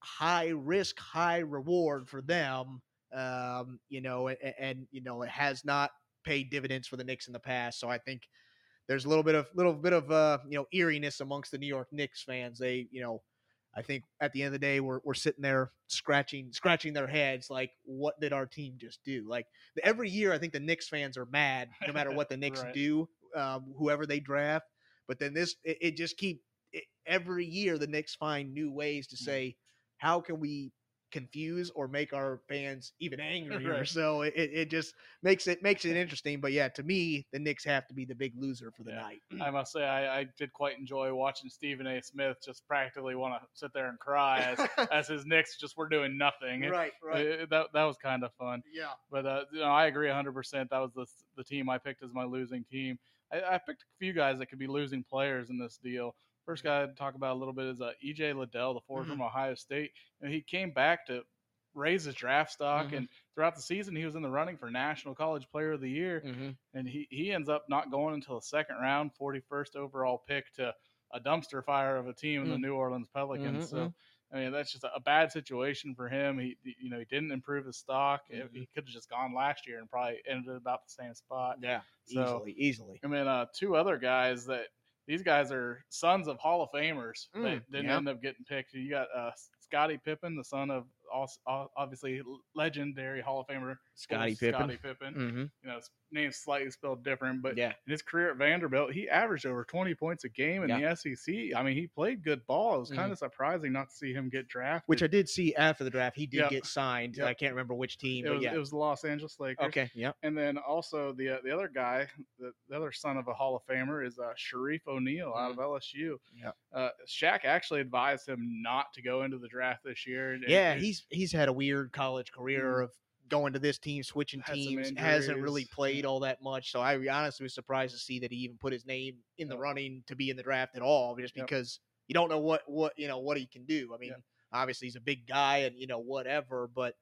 high risk, high reward for them. Um, you know, and, and you know, it has not paid dividends for the Knicks in the past. So I think there's a little bit of little bit of uh, you know, eeriness amongst the New York Knicks fans. They, you know, I think at the end of the day, we're, we're sitting there scratching scratching their heads like, what did our team just do? Like every year, I think the Knicks fans are mad no matter what the Knicks Right. do, um, whoever they draft. But then this, it, it just keep it, every year the Knicks find new ways to Mhm. say, how can we confuse or make our fans even angrier? Right. So it, it it just makes it makes it interesting. But yeah, to me, the Knicks have to be the big loser for the Yeah. night. I must say, I, I did quite enjoy watching Stephen A. Smith just practically want to sit there and cry as, as his Knicks just were doing nothing. It- right, right, it- that that was kind of fun. yeah. But uh, you know, I agree 100. percent That was the the team I picked as my losing team. I, I picked a few guys that could be losing players in this deal. First guy I'd talk about a little bit is uh, EJ Liddell, the forward Mhm. from Ohio State. And he came back to raise his draft stock, Mhm. and throughout the season, he was in the running for National College Player of the Year. Mm-hmm. And he, he ends up not going until the second round, 41st overall pick to a dumpster fire of a team in the Mm. New Orleans Pelicans. Mhm, So I mean, that's just a, bad situation for him. He, you know, he didn't improve his stock. If He could have just gone last year and probably ended about the same spot. Yeah, So- easily, easily. I mean, uh, two other guys that these guys are sons of Hall of Famers Mm, that didn't yeah. end up getting picked. You got uh, Scottie Pippen, the son of also obviously legendary Hall of Famer Scottie Pippen. Scottie Pippen. Mm-hmm. You know, his name's slightly spelled different, but Yeah. in his career at Vanderbilt, he averaged over 20 points a game in the SEC. I mean, he played good ball. It was kind of surprising not to see him get drafted. Mm-hmm. Which I did see after the draft. He did Yep. get signed. Yep. I can't remember which team, it but was, yeah. it was the Los Angeles Lakers. okay. Yeah. And then also the uh, the other guy, the, the other son of a Hall of Famer, is uh, Shareef O'Neal out of LSU. Yep. Uh, Shaq actually advised him not to go into the draft this year. and- Yeah, and he's he's had a weird college career of going to this team, switching Had some teams, hasn't really played all that much. So I honestly was surprised to see that he even put his name in the Yep. running to be in the draft at all, just Yep. because you don't know what what you know what he can do. I mean, obviously he's a big guy and you know whatever, but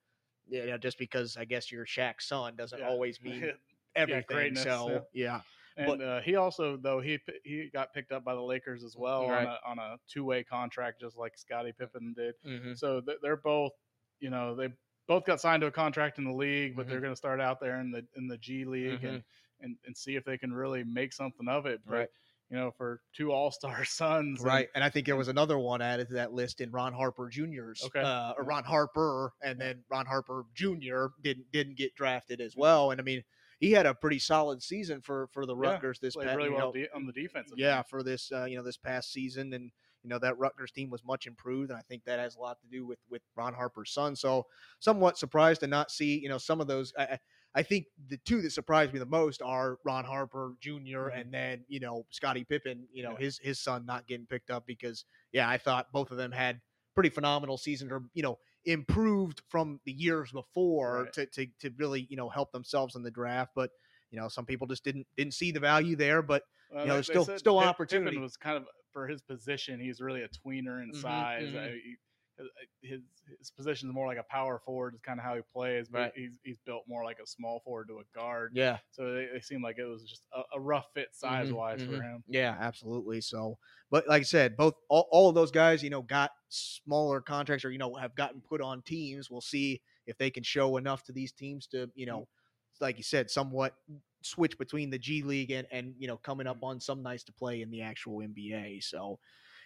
you know just because I guess you're Shaq's son doesn't Yeah. always mean everything. greatness, so yeah, And uh, he also, though he he got picked up by the Lakers as well Right. on a on a two way contract, just like Scottie Pippen did. Mhm. So th- they're both, you know, they both got signed to a contract in the league, but Mhm. they're going to start out there in the in the G League and, and and see if they can really make something of it. But Right. you know, for two All Star sons, Right, and I think there was another one added to that list in Ron Harper Jr.'s, Okay. uh, or Ron Harper, and then Ron Harper Jr. didn't didn't get drafted as well. And I mean, he had a pretty solid season for for the Yeah, Rutgers this played past, really you know, on the defensive. yeah, for this uh, you know this past season, and you know that Rutgers team was much improved, and I think that has a lot to do with with Ron Harper's son. So somewhat surprised to not see you know some of those. I, I- think the two that surprised me the most are Ron Harper junior Mhm. and then you know Scottie Pippen, you know Yeah. his his son not getting picked up because yeah, I thought both of them had pretty phenomenal seasons or you know improved from the years before Right. to, to to really you know help themselves in the draft, but. You know, some people just didn't didn't see the value there, but Well, you know, they- there's still- still Pip- opportunity. Pippen was kind of for his position. He's really a tweener in Mhm, size. mhm. Uh, he- his, his position is more like a power forward. Is kind of how he plays. But Right. he's he's built more like a small forward to a guard. yeah, So they, they seemed like it was just a, a rough fit size wise for mhm. him. Yeah, absolutely. So, but like I said, both all, all of those guys, you know, got smaller contracts or you know have gotten put on teams. We'll see if they can show enough to these teams to you know, like you said, somewhat switch between the G League and and you know coming up on some nights to play in the actual NBA. So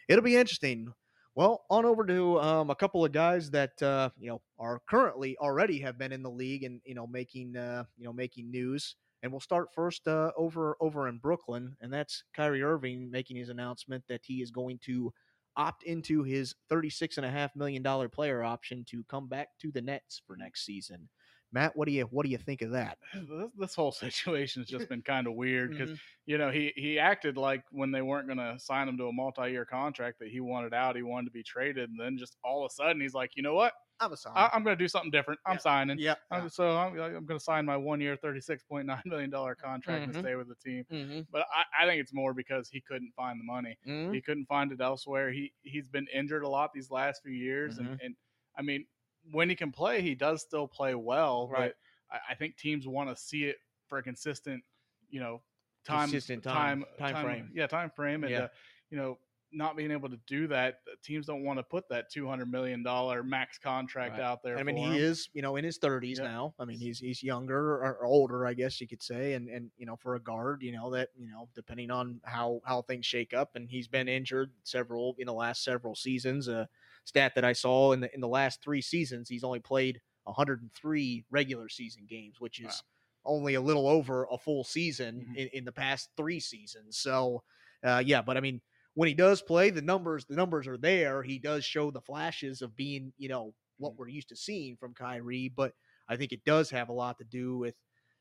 it'll be interesting. Well, on over to um, a couple of guys that uh, you know are currently already have been in the league and you know making uh, you know making news. And we'll start first uh, over over in Brooklyn, and that's Kyrie Irving making his announcement that he is going to opt into his thirty-six and a half million dollar player option to come back to the Nets for next season. Matt, what do you what do you think of that? This, this whole situation has just been kind of weird because Mhm. you know he he acted like when they weren't going to sign him to a multi year contract that he wanted out, he wanted to be traded, and then just all of a sudden he's like, you know what, I'm a sign. I, I'm going to do something different. I'm Yeah. signing. yeah. I'm, so I'm, I'm going to sign my one year, $36.9 million contract Mhm. and stay with the team. Mm-hmm. But I, I think it's more because he couldn't find the money. Mm-hmm. He couldn't find it elsewhere. He, he's been injured a lot these last few years. And, and I mean, when he can play, he does still play well. Right. But I, I think teams want to see it for a consistent, you know, time, Consistent time- time frame. Yeah, time frame. And, Yeah. uh, you know, not being able to do that, teams don't want to put that two hundred million dollar max contract Right. out there. I mean, for he him. is, you know, in his thirties Yep. now. I mean, he's he's younger or, older, I guess you could say, and and you know, for a guard, you know that you know, depending on how how things shake up, and he's been injured several in the last several seasons. A stat that I saw in the in the last three seasons, he's only played 103 regular season games, which is Wow. only a little over a full season Mhm. in, in the past three seasons. So, uh, yeah, but I mean, when he does play, the numbers the numbers are there. He does show the flashes of being, you know, what Mhm. we're used to seeing from Kyrie. But I think it does have a lot to do with,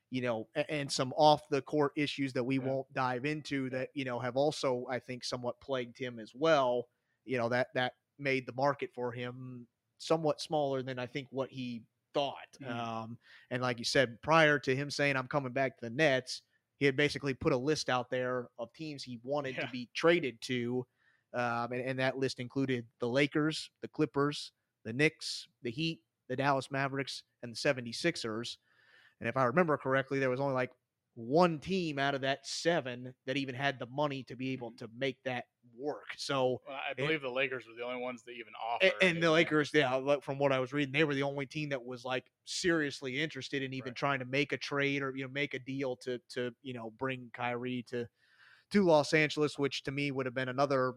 you know, and some off the court issues that we Yeah. won't dive into that you know have also I think somewhat plagued him as well. You know that that made the market for him somewhat smaller than I think what he thought. Mhm. Um, and like you said, prior to him saying I'm coming back to the Nets, he had basically put a list out there of teams he wanted Yeah. to be traded to. Um, and, and that list included the Lakers, the Clippers, the Knicks, the Heat, the Dallas Mavericks, and the 76ers. And if I remember correctly, there was only like one team out of that seven that even had the money to be able to make that work. So, Well, I believe the Lakers were the only ones that even offered. and, it, the. Lakers, yeah, from what I was reading, they were the only team that was like seriously interested in even Right. trying to make a trade or you know make a deal to to you know bring Kyrie to to Los Angeles, which to me would have been another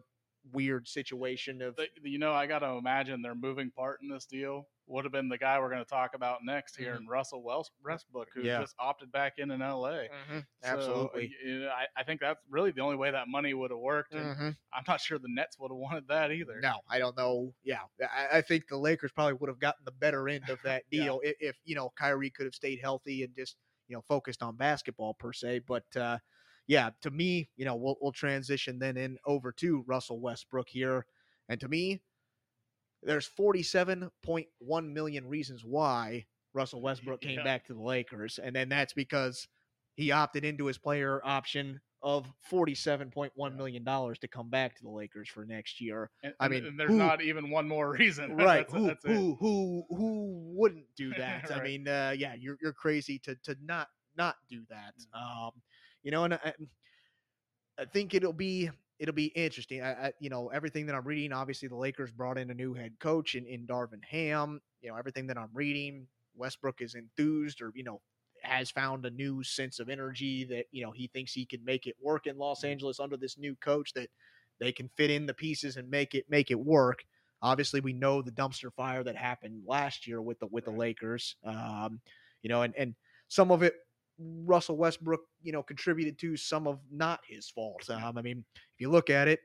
weird situation of you know, I got to imagine their moving part in this deal would have been the guy we're going to talk about next here, in Russell Wells, Westbrook, who Mm-hmm. Yeah. just opted back in in L.A. So, absolutely. you know, I, I think that's really the only way that money would have worked. And Mhm. I'm not sure the Nets would have wanted that either. No, I don't know. Yeah, I, I think the Lakers probably would have gotten the better end of that Yeah. deal if, if you know Kyrie could have stayed healthy and just you know focused on basketball per se. But uh, yeah, to me, you know, we'll we'll transition then in over to Russell Westbrook here, and to me, there's 47.1 million reasons why Russell Westbrook came Yeah. back to the Lakers, and then that's because he opted into his player option of $47.1 million to come back to the Lakers for next year. And, I mean, there's who- not even one more reason. right That's, who that's who who who wouldn't do that i mean uh yeah you're you're crazy to to not not do that Mm-hmm. um you know and i, I think it'll be it'll be interesting I, I you know everything that i'm reading obviously the lakers brought in a new head coach in in darvin ham you know everything that i'm reading westbrook is enthused or you know has found a new sense of energy that you know he thinks he can make it work in los angeles under this new coach that they can fit in the pieces and make it make it work Obviously, we know the dumpster fire that happened last year with the with the Lakers. Um, you know, and and some of it Russell Westbrook, you know, contributed to some of not his fault. Um, I mean, if you look at it,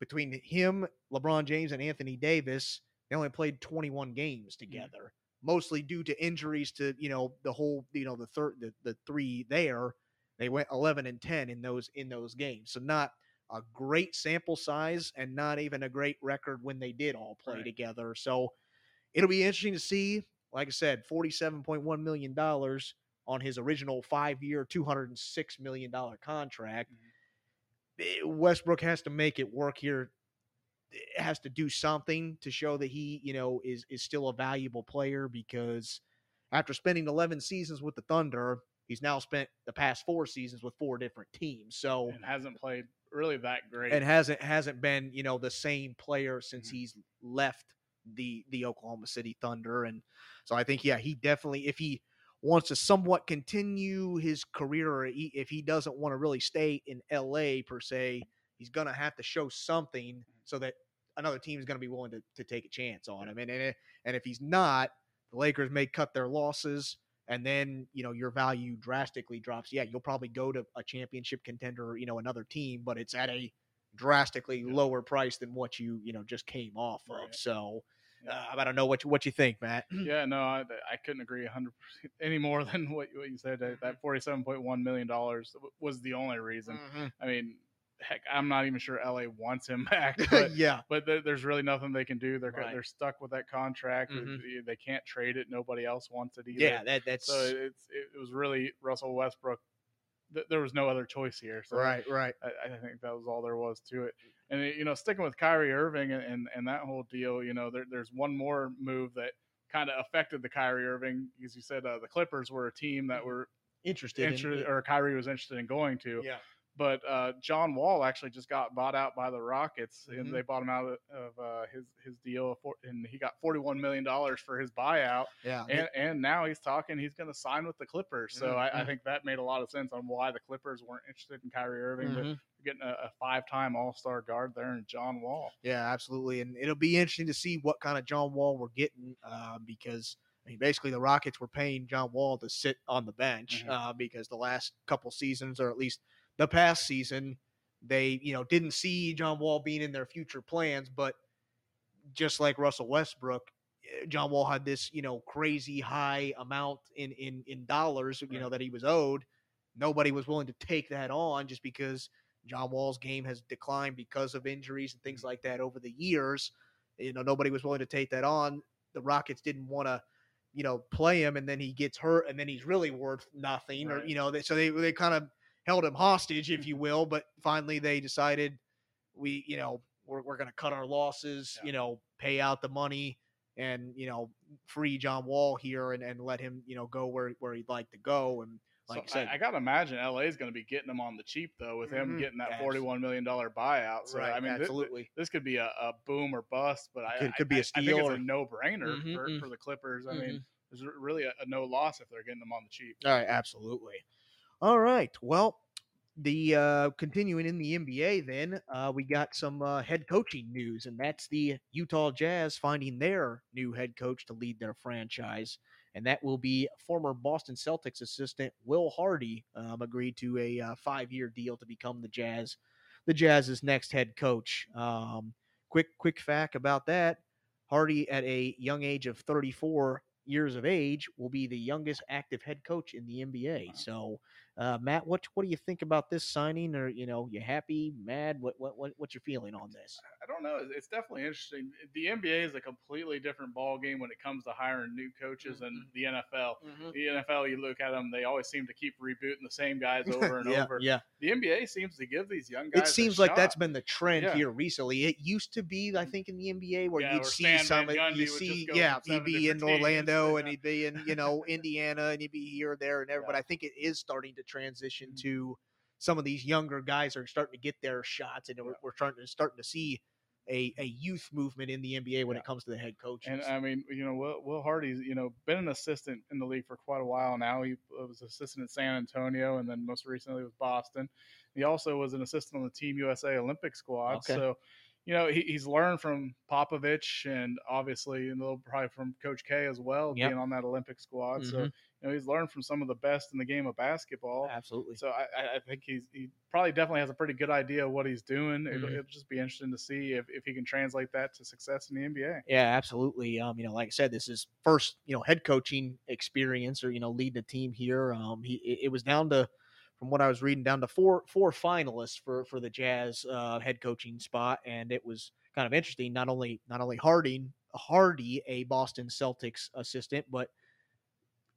between him, LeBron James, and Anthony Davis, they only played 21 games together, mostly due to injuries to you know the whole you know the third the, the three there. They went 11 and 10 in those in those games, so not a great sample size and not even a great record when they did all play Right. together. So it'll be interesting to see. Like I said, $47.1 million on his original five year, $206 million contract. Eh, Westbrook has to make it work here. It has to do something to show that he, you know, is is still a valuable player because after spending 11 seasons with the Thunder, he's now spent the past four seasons with four different teams. So and hasn't played really that great. and hasn't hasn't been you know the same player since Mhm. he's left the the Oklahoma City Thunder and so I think yeah he definitely if he wants to somewhat continue his career or he, if he doesn't want to really stay in LA per se he's gonna have to show something mm-hmm. so that another team is gonna be willing to, to take a chance on him and and, if- and if he's not the Lakers may cut their losses and then you know your value drastically drops. Yeah, you'll probably go to a championship contender, you know, another team, but it's at a drastically Yeah. lower price than what you you know just came off of. So. Uh, I don't know what you, what you think, Matt. yeah, no, I, I couldn't agree 100 percent any more than what, what you said. That, that 47.1 million dollars was the only reason. I mean, heck, I'm not even sure LA wants him back, but yeah, but there, there's really nothing they can do. They're Right. they're stuck with that contract. They- Mhm. They, they can't trade it. Nobody else wants it either. yeah, that that's So it's it was really Russell Westbrook. Th- there was no other choice here. So right, right. I, I think that was all there was to it. And you know, sticking with Kyrie Irving and and, and that whole deal, you know, there, there's one more move that kind of affected the Kyrie Irving because you said uh, the Clippers were a team that were Interested, in- interested or Kyrie was interested in going to. yeah, But uh, John Wall actually just got bought out by the Rockets, and they bought him out of, of uh, his his deal, for, and he got forty one million dollars for his buyout. yeah, And and now he's talking he's going to sign with the Clippers. So I, I Mhm. think that made a lot of sense on why the Clippers weren't interested in Kyrie Irving. But Mhm. getting a, a five time All Star guard there in John Wall. Yeah, absolutely, and it'll be interesting to see what kind of John Wall we're getting uh, because I mean, basically the Rockets were paying John Wall to sit on the bench Mhm. uh, because the last couple seasons, or at least the past season, they you know didn't see John Wall being in their future plans, but just like Russell Westbrook. eh, John Wall had this, you know, crazy high amount in in in dollars, you know, that he was owed. Nobody was willing to take that on just because John Wall's game has declined because of injuries and things like that over the years. You know, nobody was willing to take that on. The Rockets didn't want to, you know, play him, and then he gets hurt, and then he's really worth nothing, or you know, they, so they they kind of held him hostage, if you will. But finally, they decided we, you know, we're we're going to cut our losses, Yeah. you know, pay out the money, and you know, free John Wall here, and and let him, you know, go where where he'd like to go, and like I so said, I, I got to imagine LA is going to be getting him on the cheap though, with him Mhm. getting that forty one million dollar buyout. So right, I mean, thi- thi- absolutely. this could be a, a boom or bust, but I Could- I- could be a I- I think steal it's or- a no brainer Mhm, for, mm. for the Clippers. I mean, there's really a, a no loss if they're getting them on the cheap. All right, absolutely. All right. Well, the uh, continuing in the NBA, then uh, we got some uh, head coaching news, and that's the Utah Jazz finding their new head coach to lead their franchise, and that will be former Boston Celtics assistant Will Hardy. Um, agreed to a uh, five-year deal to become the Jazz, the Jazz's next head coach. Um, quick, quick fact about that: Hardy, at a young age of 34 years of age, will be the youngest active head coach in the NBA. So uh, Matt, what what do you think about this signing? Or you know, you happy, mad? What what, what what's your feeling on this? I don't know. It's definitely interesting. The NBA is a completely different ball game when it comes to hiring new coaches mm-hmm. the NFL. Mm-hmm. The NFL, you look at them; they always seem to keep rebooting the same guys over and yeah, over. Yeah. The NBA seems to give these young guys. It seems like shot. that's been the trend yeah. here recently. It used to be, I think, in the NBA where yeah, you'd see some, you see, yeah, he'd be in Orlando and he'd be in, you know, Indiana and he'd be here, or there, and there. But I think it is starting to transition mm-hmm. to some of these younger guys are starting to get their shots, and we're, we're starting to starting to see a, a youth movement in the NBA when yeah. it comes to the head coaches. And I mean, you know, Will, Will Hardy's you know been an assistant in the league for quite a while now. He was assistant in San Antonio, and then most recently with Boston. He also was an assistant on the Team USA Olympic squad. Okay. So you know, he, he's learned from Popovich and obviously a little probably from Coach K as well, yep. being on that Olympic squad. Mm-hmm. So, you know, he's learned from some of the best in the game of basketball. Absolutely. So I, I think he's he probably definitely has a pretty good idea of what he's doing. Mm-hmm. It'll, it'll, just be interesting to see if, if he can translate that to success in the NBA. Yeah, absolutely. Um, you know, like I said, this is first, you know, head coaching experience or, you know, leading a team here. Um, he, it, it was down to, from what I was reading, down to four four finalists for for the Jazz uh, head coaching spot, and it was kind of interesting. Not only not only Harding Hardy, a Boston Celtics assistant, but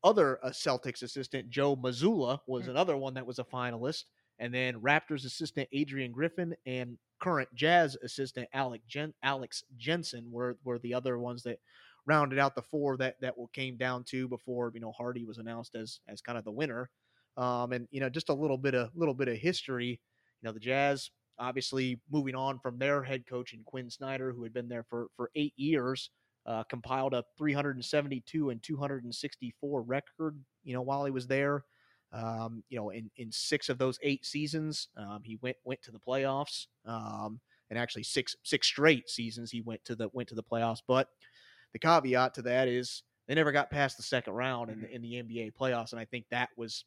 other uh, Celtics assistant Joe Mazzulla was mm-hmm. another one that was a finalist, and then Raptors assistant Adrian Griffin and current Jazz assistant Alex Jen- Alex Jensen were were the other ones that rounded out the four that that came down to before you know Hardy was announced as as kind of the winner. Um, and you know, just a little bit of little bit of history. You know, the Jazz obviously moving on from their head coach and Quin Snyder, who had been there for for eight years, uh, compiled a 372 and 264 record. You know, while he was there. Um, you know, in, in six of those eight seasons, um, he went went to the playoffs. Um, and actually six six straight seasons he went to the went to the playoffs. But the caveat to that is they never got past the second round in the, in the NBA playoffs, and I think that was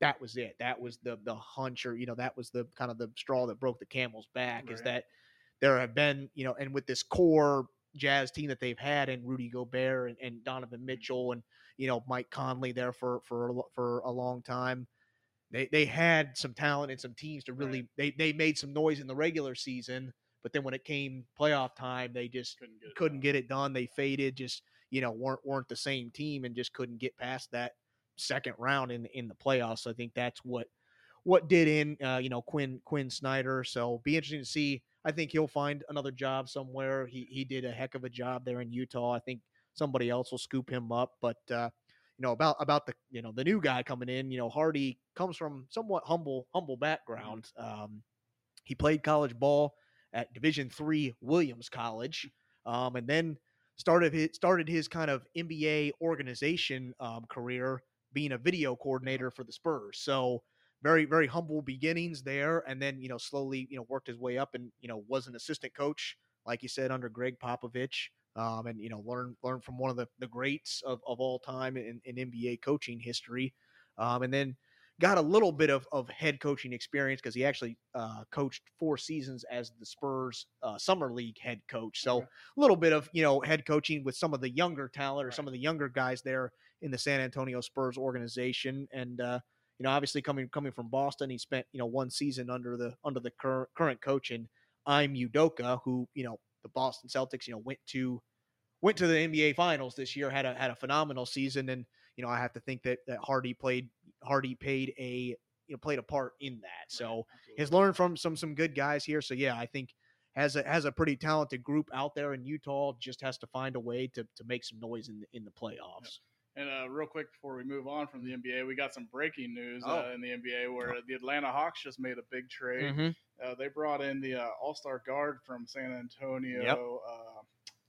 that was it. That was the the hunch, or you know, that was the kind of the straw that broke the camel's back. Right. Is that there have been, you know, and with this core Jazz team that they've had, and Rudy Gobert and, and Donovan mm-hmm. Mitchell, and you know Mike Conley there for for for a long time. They they had some talent and some teams to really right. they they made some noise in the regular season, but then when it came playoff time, they just couldn't get it, couldn't get it done. They faded, just you know weren't weren't the same team and just couldn't get past that second round in in the playoffs. So I think that's what what did in uh, you know Quinn Quin Snyder. So be interesting to see. I think he'll find another job somewhere. He he did a heck of a job there in Utah. I think somebody else will scoop him up. But uh, you know about about the you know the new guy coming in. You know Hardy comes from somewhat humble humble background. Um, he played college ball at Division three Williams College, um, and then started his started his kind of NBA organization um, career being a video coordinator for the Spurs. So very very humble beginnings there, and then you know slowly you know worked his way up and you know was an assistant coach like you said under Gregg Popovich. Um, and you know learn learn from one of the, the greats of, of all time in, in NBA coaching history, um, and then got a little bit of, of head coaching experience because he actually uh, coached four seasons as the Spurs uh, summer league head coach. So okay. a little bit of you know head coaching with some of the younger talent or right. some of the younger guys there in the San Antonio Spurs organization, and uh, you know, obviously coming coming from Boston, he spent you know one season under the under the current current coach Ime Udoka, who you know the Boston Celtics you know went to went to the NBA Finals this year, had a had a phenomenal season, and you know I have to think that that Hardy played Hardy paid a you know played a part in that. So right, has learned from some some good guys here. So yeah, I think has a has a pretty talented group out there in Utah. Just has to find a way to to make some noise in the, in the playoffs. And uh, real quick before we move on from the NBA, we got some breaking news oh. uh, in the NBA where the Atlanta Hawks just made a big trade. Mm-hmm. Uh, they brought in the uh, All Star guard from San Antonio, yep. Uh,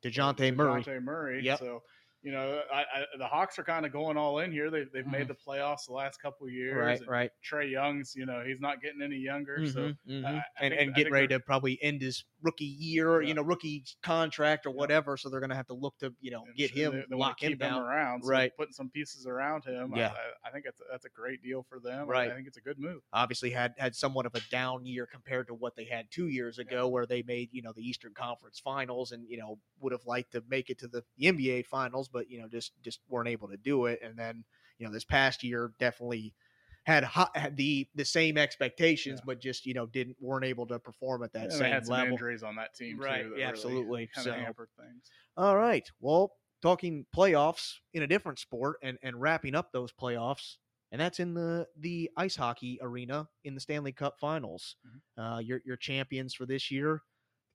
Dejounte Murray. Dejounte Murray. Yep. So you know, I, I, the Hawks are kind of going all in here. They, they've made Mhm. the playoffs the last couple of years. Right, and right. Trae Young's, you know, he's not getting any younger. So Mhm, mhm. I- and think- and I get think ready to probably end his rookie year, Yeah. you know, rookie contract or Yeah. whatever. So they're going to have to look to you know and get him, they, they lock him down. around. So Right. Putting some pieces around him. I- Yeah. I, think it's, that's a great deal for them. Right. I, think it's a good move. Obviously had had somewhat of a down year compared to what they had two years ago, where they made you know the Eastern Conference Finals and you know would have liked to make it to the NBA Finals, but you know just just weren't able to do it. And then you know this past year definitely had, ho- had the the same expectations, Yeah. but just you know didn't weren't able to perform at that and they same had level. injuries on that team Right, too. That yeah, really absolutely. Kind So- of hampered things. All right. Well, talking playoffs in a different sport and, and wrapping up those playoffs, and that's in the the ice hockey arena in the Stanley Cup Finals. Mm-hmm. Uh, your your champions for this year,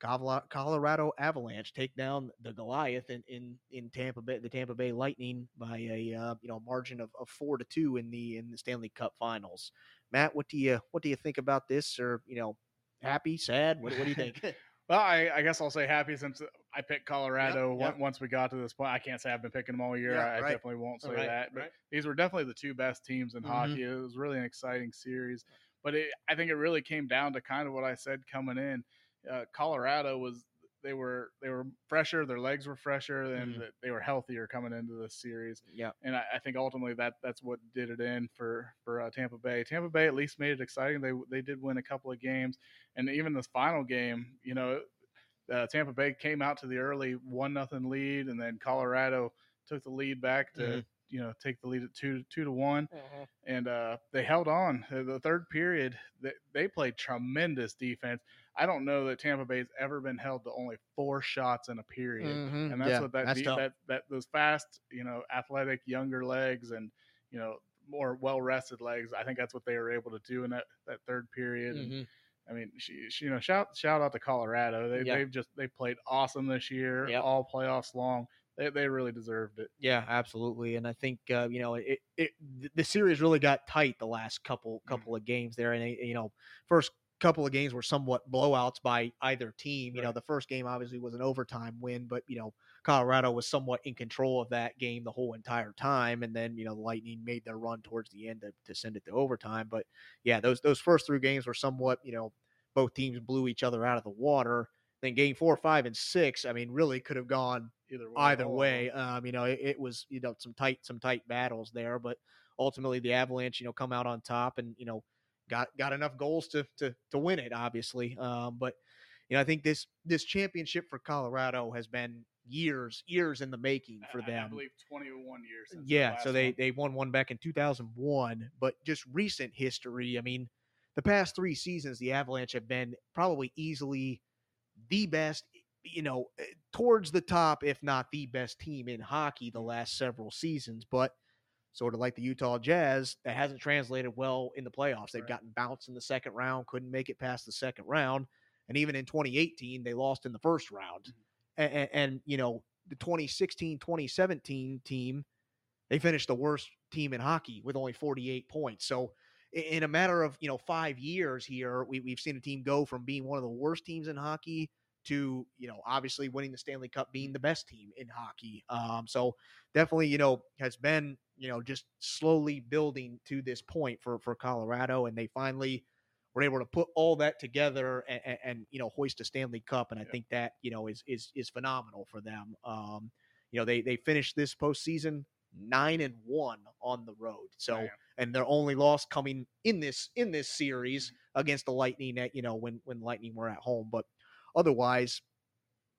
Colorado Avalanche take down the Goliath in, in, in Tampa Bay, the Tampa Bay Lightning by a uh, you know margin of, of four to two in the in the Stanley Cup Finals. Matt, what do you what do you think about this? Or you know, happy, sad? What, what do you think? Well, I, I guess I'll say happy since I picked Colorado yep. on- once we got to this point. I can't say I've been picking them all year. Yeah, I, I definitely won't say Right, that. But right. these were definitely the two best teams in Mhm. hockey. It was really an exciting series. But it, I think it really came down to kind of what I said coming in. Uh, Colorado was they were they were fresher, their legs were fresher, and Mhm. they were healthier coming into this series. yeah. And I, I think ultimately that that's what did it in for for uh, Tampa Bay. Tampa Bay at least made it exciting. They they did win a couple of games, and even this final game, you know, uh, Tampa Bay came out to the early one nothing lead, and then Colorado took the lead back to Mhm. you know take the lead at two two to one, and uh, they held on. The third period, they, they played tremendous defense. I don't know that Tampa Bay's ever been held to only four shots in a period Mhm. and that's Yeah, what that, that's de- that that those fast, you know, athletic younger legs and you know more well rested legs. I think that's what they were able to do in that that third period. And, Mhm. I mean, she, she, you know, shout shout out to Colorado. They Yeah. they've just they played awesome this year, Yep. all playoffs long. They they really deserved it. Yeah, absolutely. And I think uh, you know it, it the series really got tight the last couple couple of games there, and they, you know first couple of games were somewhat blowouts by either team. You know the first game obviously was an overtime win, but you know Colorado was somewhat in control of that game the whole entire time, and then you know the Lightning made their run towards the end to, to send it to overtime. But yeah, those those first three games were somewhat you know both teams blew each other out of the water. Then game four, five, and six, I mean, really could have gone Either way, either way. Um, you know, it, it was you know some tight some tight battles there, but ultimately the Avalanche, you know, come out on top and you know got got enough goals to to to win it, obviously. Um, but you know, I think this this championship for Colorado has been years years in the making for I- I, them. believe twenty one years. Since the Yeah, last so they one. they won one back in 2001, but just recent history. I mean, the past three seasons, the Avalanche have been probably easily the best. You know, eh, towards the top, if not the best team in hockey the last several seasons. But sort of like the Utah Jazz, that hasn't translated well in the playoffs. They've Right. gotten bounced in the second round, couldn't make it past the second round, and even in 2018, they lost in the first round. Mm-hmm. And, and you know, the 2016 2017 team they finished the worst team in hockey with only 48 points. So in a matter of, you know, five years here, we, we've seen a team go from being one of the worst teams in hockey to, you know, obviously winning the Stanley Cup, being the best team in hockey. Um, so definitely, you know, has been, you know, just slowly building to this point for, for Colorado. And they finally were able to put all that together and, and, and you know, hoist a Stanley Cup. And I Yeah. think that, you know, is, is, is phenomenal for them. Um, you know, they, they finished this postseason nine and one on the road. So and their only loss coming in this in this series against the Lightning at you know when when Lightning were at home, but otherwise,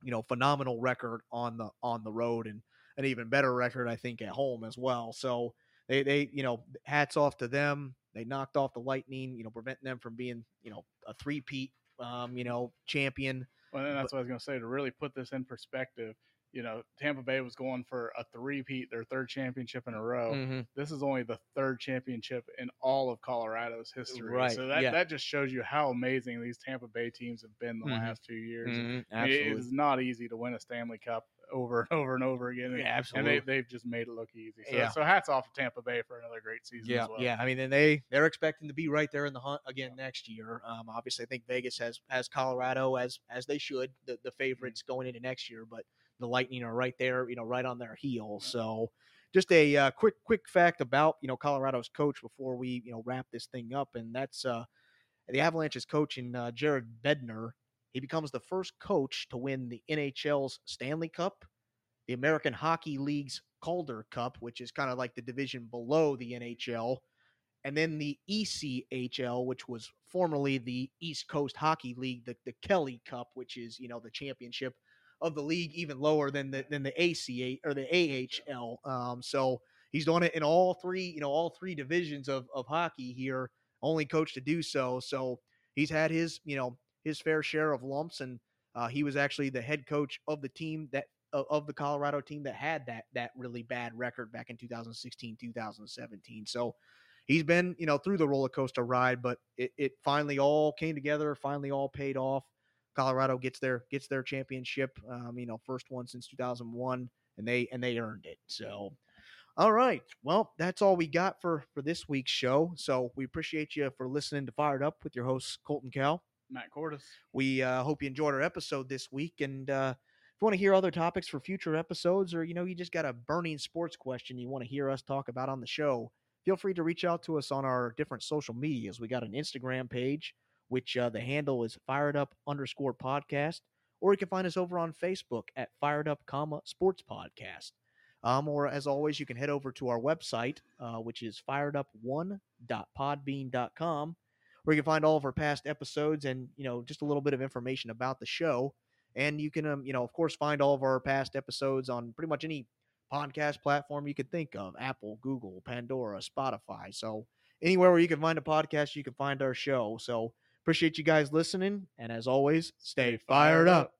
you know, phenomenal record on the on the road and an even better record I think at home as well. So they they you know hats off to them. They knocked off the Lightning, you know, preventing them from being you know a three peat um, you know champion. Well, and that's what I was going to say to really put this in perspective. You know, Tampa Bay was going for a three-peat, their third championship in a row. Mhm. This is only the third championship in all of Colorado's history. Right, So that, yeah. that just shows you how amazing these Tampa Bay teams have been the Mhm. last few years. Mhm. I mean, it is not easy to win a Stanley Cup over and over and over again. Yeah, And absolutely. they, they've just made it look easy. So, Yeah. so hats off to Tampa Bay for another great season Yeah, as well. yeah. I mean, and they they're expecting to be right there in the hunt again next year. Um, obviously, I think Vegas has has Colorado as as they should the the favorites going into next year, but the Lightning are right there, you know, right on their heels. So just a uh, quick quick fact about you know Colorado's coach before we you know wrap this thing up, and that's uh, the Avalanche's coach in uh, Jared Bednar. He becomes the first coach to win the NHL's Stanley Cup, the American Hockey League's Calder Cup, which is kind of like the division below the NHL, and then the ECHL, which was formerly the East Coast Hockey League, the, the Kelly Cup, which is you know the championship of the league, even lower than the than the ACA or the AHL. Um, so he's done it in all three, you know, all three divisions of of hockey here. Only coach to do so. So he's had his, you know, his fair share of lumps, and uh, he was actually the head coach of the team that of the Colorado team that had that that really bad record back in 2016, 2017. So he's been, you know, through the roller coaster ride, but it, it finally all came together, finally all paid off. Colorado gets their gets their championship, um, you know, first one since 2001, and they and they earned it. So, all right, well, that's all we got for for this week's show. So we appreciate you for listening to Fired Up with your hosts Colton Cal. Matt Cordis. We uh, hope you enjoyed our episode this week, and uh, if you want to hear other topics for future episodes, or you know, you just got a burning sports question you want to hear us talk about on the show, feel free to reach out to us on our different social medias. We got an Instagram page, which uh, the handle is fired up underscore podcast, or you can find us over on Facebook at fired up comma sports podcast. Um, or as always, you can head over to our website, uh, which is fired firedup1.podbean.com, where you can find all of our past episodes and you know just a little bit of information about the show. And you can, um, you know, of course, find all of our past episodes on pretty much any podcast platform you could think of: Apple, Google, Pandora, Spotify. So anywhere where you can find a podcast, you can find our show. So appreciate you guys listening, and as always, stay fired up.